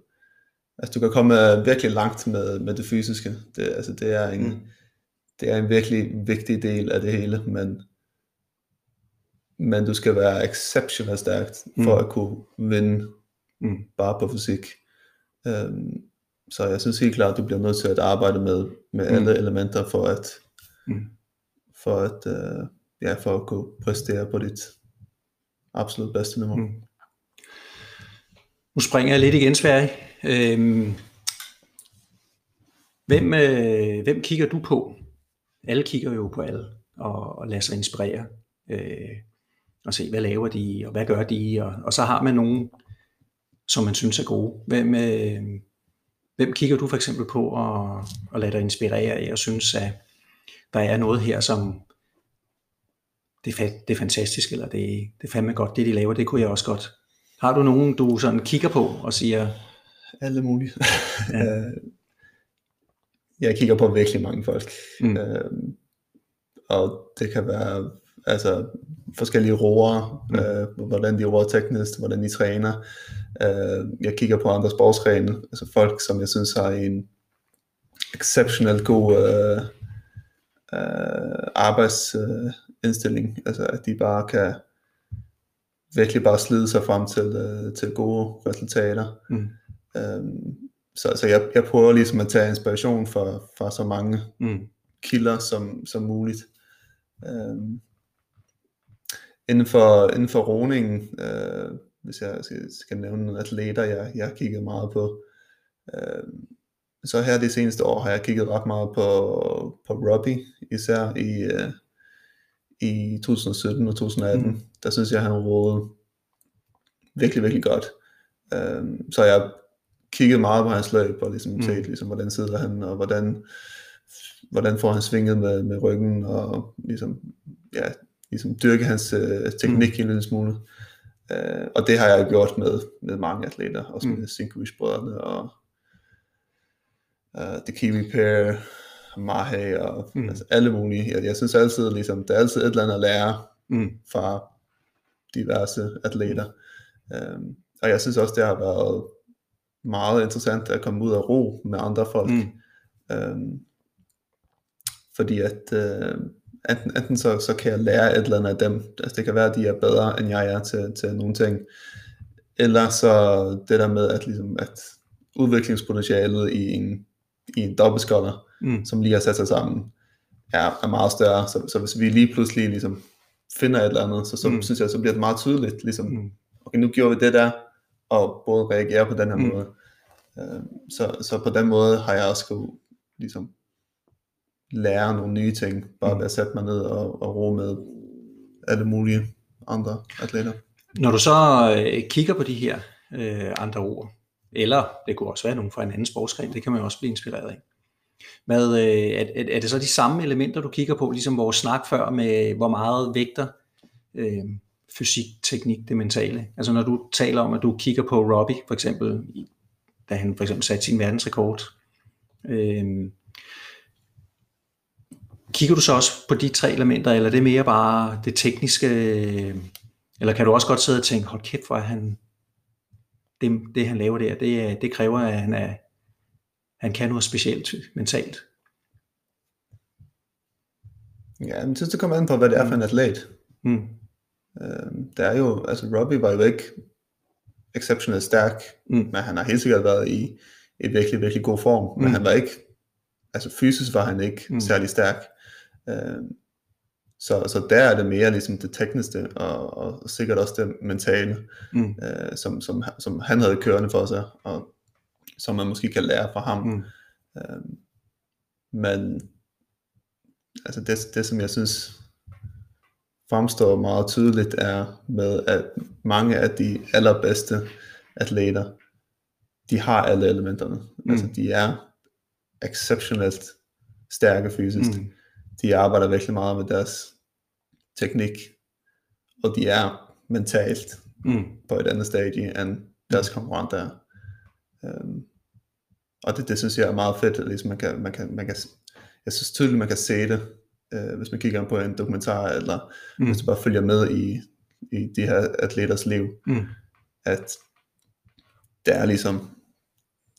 altså, du kan komme øh, virkelig langt med, med det fysiske. Det, altså, det, er en, Mm. mm. det er en virkelig vigtig del af det hele, men, men du skal være exceptionelt stærkt for Mm. at kunne vinde Mm. bare på fysik. Um, så jeg synes helt klart, at du bliver nødt til at arbejde med, med Mm. alle elementer for at, Mm. for at, uh, ja, for at kunne præstere på dit absolut bedste niveau. Mm. Nu springer jeg lidt igen, Sverige. Øhm, hvem, øh, hvem kigger du på? Alle kigger jo på alle og, og lader sig inspirere. Øh, og se, hvad laver de, og hvad gør de? Og, og så har man nogen, som man synes er gode. Hvem, øh, hvem kigger du for eksempel på og, og lader dig inspirere af og synes, at der er noget her, som det er, fa- det er fantastisk, eller det, det er fandme godt, det de laver, det kunne jeg også godt. Har du nogen, du sådan kigger på og siger, alle mulige. Ja. ja. jeg kigger på virkelig mange folk. Mm. Øhm, og det kan være altså, forskellige roere, Mm. øh, hvordan de roer teknisk, hvordan de træner. Øh, jeg kigger på andre sportsgrene, altså folk, som jeg synes har en exceptionelt god øh, øh, arbejdsindstilling, altså at de bare kan virkelig bare slide sig frem til, øh, til gode resultater. mm, Øhm, så så jeg, jeg prøver ligesom at tage inspiration fra, fra så mange mm, kilder som, som muligt. Øhm, inden, for, inden for roningen, øh, hvis jeg skal, skal nævne nogle atleter, jeg, jeg har kigget meget på, øh, så her de seneste år har jeg kigget ret meget på, på Robbie, især i, uh, i 2017 og 2018. Mm. Der synes jeg, han roede virkelig, virkelig godt. Um, så jeg kiggede meget på hans løb, og ligesom mm. set, ligesom, hvordan sidder han, og hvordan, hvordan får han svinget med, med ryggen, og ligesom, ja, ligesom dyrke hans uh, teknik mm. en lille smule. Uh, og det har jeg gjort med, med mange atleter, også mm. med Sinkovic-brødrene, og uh, The Kiwi Pair, Mahe, og mm. altså alle mulige. Jeg, jeg synes altid, ligesom, der er altid et eller andet at lære mm. fra diverse atleter. Um, og jeg synes også, det har været meget interessant at komme ud og ro med andre folk. Mm. Um, fordi at uh, enten, enten så, så kan jeg lære et eller andet af dem. Altså det kan være, at de er bedre, end jeg er til, til nogle ting. Eller så det der med, at, ligesom, at udviklingspotentialet i en, i en dobbeltskolder, mm. som lige har sat sig sammen, er, er meget større. Så, så hvis vi lige pludselig ligesom finder et eller andet, så, så mm. synes jeg, så bliver det meget tydeligt. Ligesom, mm. okay, nu gjorde vi det der, og både reagere på den her mm. måde. Uh, så, så på den måde har jeg også kunne ligesom lære nogle nye ting, bare ved at sætte mig ned og, og ro med alle mulige andre atleter. Når du så øh, kigger på de her øh, andre ord, eller det kunne også være nogen fra en anden sportsgren, det kan man jo også blive inspireret af. Hvad, øh, er, er det så de samme elementer, du kigger på, ligesom vores snak før med, hvor meget vægter øh, fysik, teknik, det mentale? Altså når du taler om, at du kigger på Robbie, for eksempel, da han for eksempel satte sin verdensrekord, øh, Kigger du så også på de tre elementer, eller er det mere bare det tekniske, eller kan du også godt sidde og tænke, hold kæft, hvor er han, det, det han laver der, det, det kræver, at han, er, han kan noget specielt mentalt? Ja, men synes det kommer an på, hvad det er for en atlet. Mm. Øhm, der er jo, altså Robbie var jo ikke exceptionelt stærk, mm. men han har helt sikkert været i et virkelig, virkelig god form, men mm. han var ikke, altså fysisk var han ikke mm. særlig stærk. Øh, så, så der er det mere ligesom det tekniske, og, og sikkert også det mentale, mm. øh, som, som, som han havde kørende for sig, og som man måske kan lære fra ham. Mm. Øh, men altså det, det, som jeg synes fremstår meget tydeligt, er med, at mange af de allerbedste atleter, de har alle elementerne. Mm. Altså de er exceptionelt stærke fysisk. Mm de arbejder virkelig meget med deres teknik, og de er mentalt mm. på et andet stadie end deres mm. konkurrenter er. Um, og det, det synes jeg er meget fedt, at ligesom man kan, man kan, man kan, jeg synes tydeligt, man kan se det, uh, hvis man kigger på en dokumentar, eller mm. hvis du bare følger med i, i de her atleters liv, mm. at det er ligesom,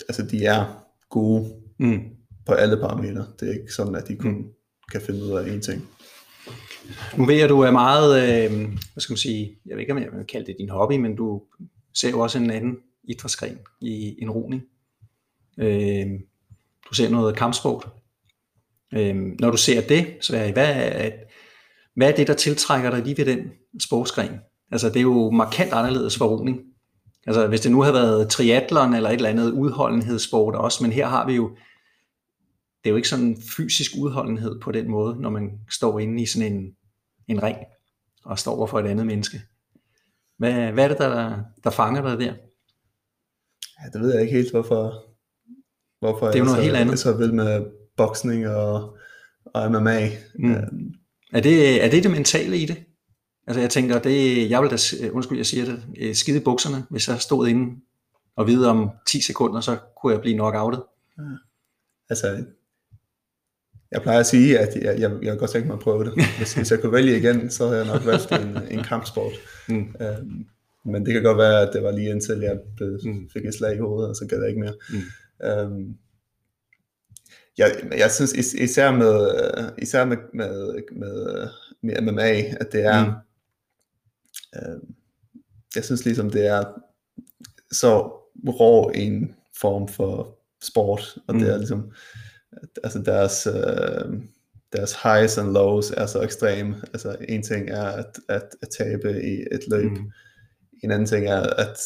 altså de er gode mm. på alle parametre. Det er ikke sådan, at de kun mm kan finde ud af en ting. Nu ved jeg, du er meget, øh, hvad skal man sige, jeg ved ikke, om jeg vil kalde det din hobby, men du ser jo også en anden idrætsgren i en roning. Øh, du ser noget kampsport. Øh, når du ser det, så er hvad, er, hvad er det, der tiltrækker dig lige ved den sportsgren? Altså, det er jo markant anderledes for roning. Altså, hvis det nu havde været triatlon eller et eller andet udholdenhedssport også, men her har vi jo det er jo ikke sådan fysisk udholdenhed på den måde, når man står inde i sådan en, en ring og står over for et andet menneske. Hvad, hvad er det, der, der fanger dig der? Ja, det ved jeg ikke helt, hvorfor, hvorfor det er jo noget så, helt andet. så vil med boksning og, og MMA. Mm. Um, er, det, er det det mentale i det? Altså jeg tænker, det, jeg vil da, undskyld jeg siger det, øh, skide bukserne, hvis jeg stod inde og vide om 10 sekunder, så kunne jeg blive knockoutet. Ja. Altså, jeg plejer at sige, at jeg, jeg, jeg godt tænke mig at prøve det. Hvis, hvis jeg kunne vælge igen, så havde jeg nok valgt en, en kampsport. Mm. Um, men det kan godt være, at det var lige indtil jeg blev, mm. fik et slag i hovedet, og så gad jeg ikke mere. Mm. Um, jeg, jeg synes is, især med, især med, med, med, med MMA, at det er, mm. um, jeg synes ligesom det er så rå en form for sport, og mm. det er ligesom, altså deres, øh, deres highs and lows er så ekstreme. Altså en ting er at, at, at tabe i et løb. Mm. En anden ting er at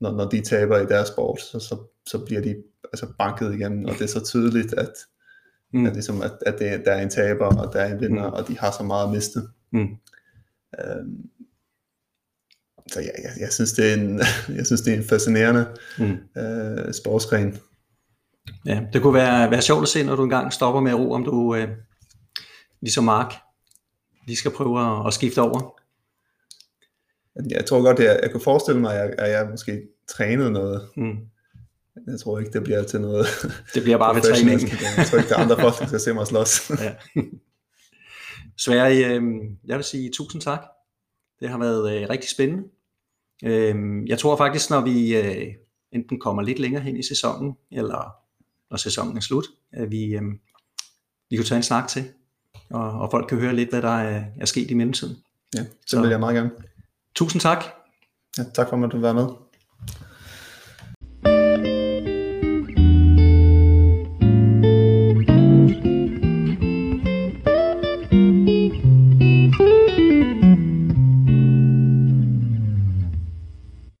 når, når de taber i deres sport, så, så, så bliver de altså banket igen, og det er så tydeligt, at, mm. at, ligesom, at, at det, der er en taber, og der er en vinder, mm. og de har så meget at miste. Mm. Øhm, så ja, jeg, jeg, synes, det er en, jeg synes, det er en fascinerende mm. øh, sportsgren. Ja, det kunne være, være sjovt at se, når du engang stopper med at ro, om du, øh, ligesom Mark, lige skal prøve at, at skifte over. Jeg tror godt, jeg, jeg kunne forestille mig, at jeg, at jeg måske trænede noget. Mm. Jeg tror ikke, det bliver til noget. Det bliver bare ved træningen. Jeg tror ikke, der er andre folk, der skal se mig slås. ja. Sverige, øh, jeg vil sige tusind tak. Det har været øh, rigtig spændende. Øh, jeg tror faktisk, når vi øh, enten kommer lidt længere hen i sæsonen, eller når sæsonen er slut, at vi, øh, vi kunne tage en snak til, og, og folk kan høre lidt, hvad der er, er sket i mellemtiden. Ja, det vil jeg meget gerne. Tusind tak. Ja, tak for, at du var med.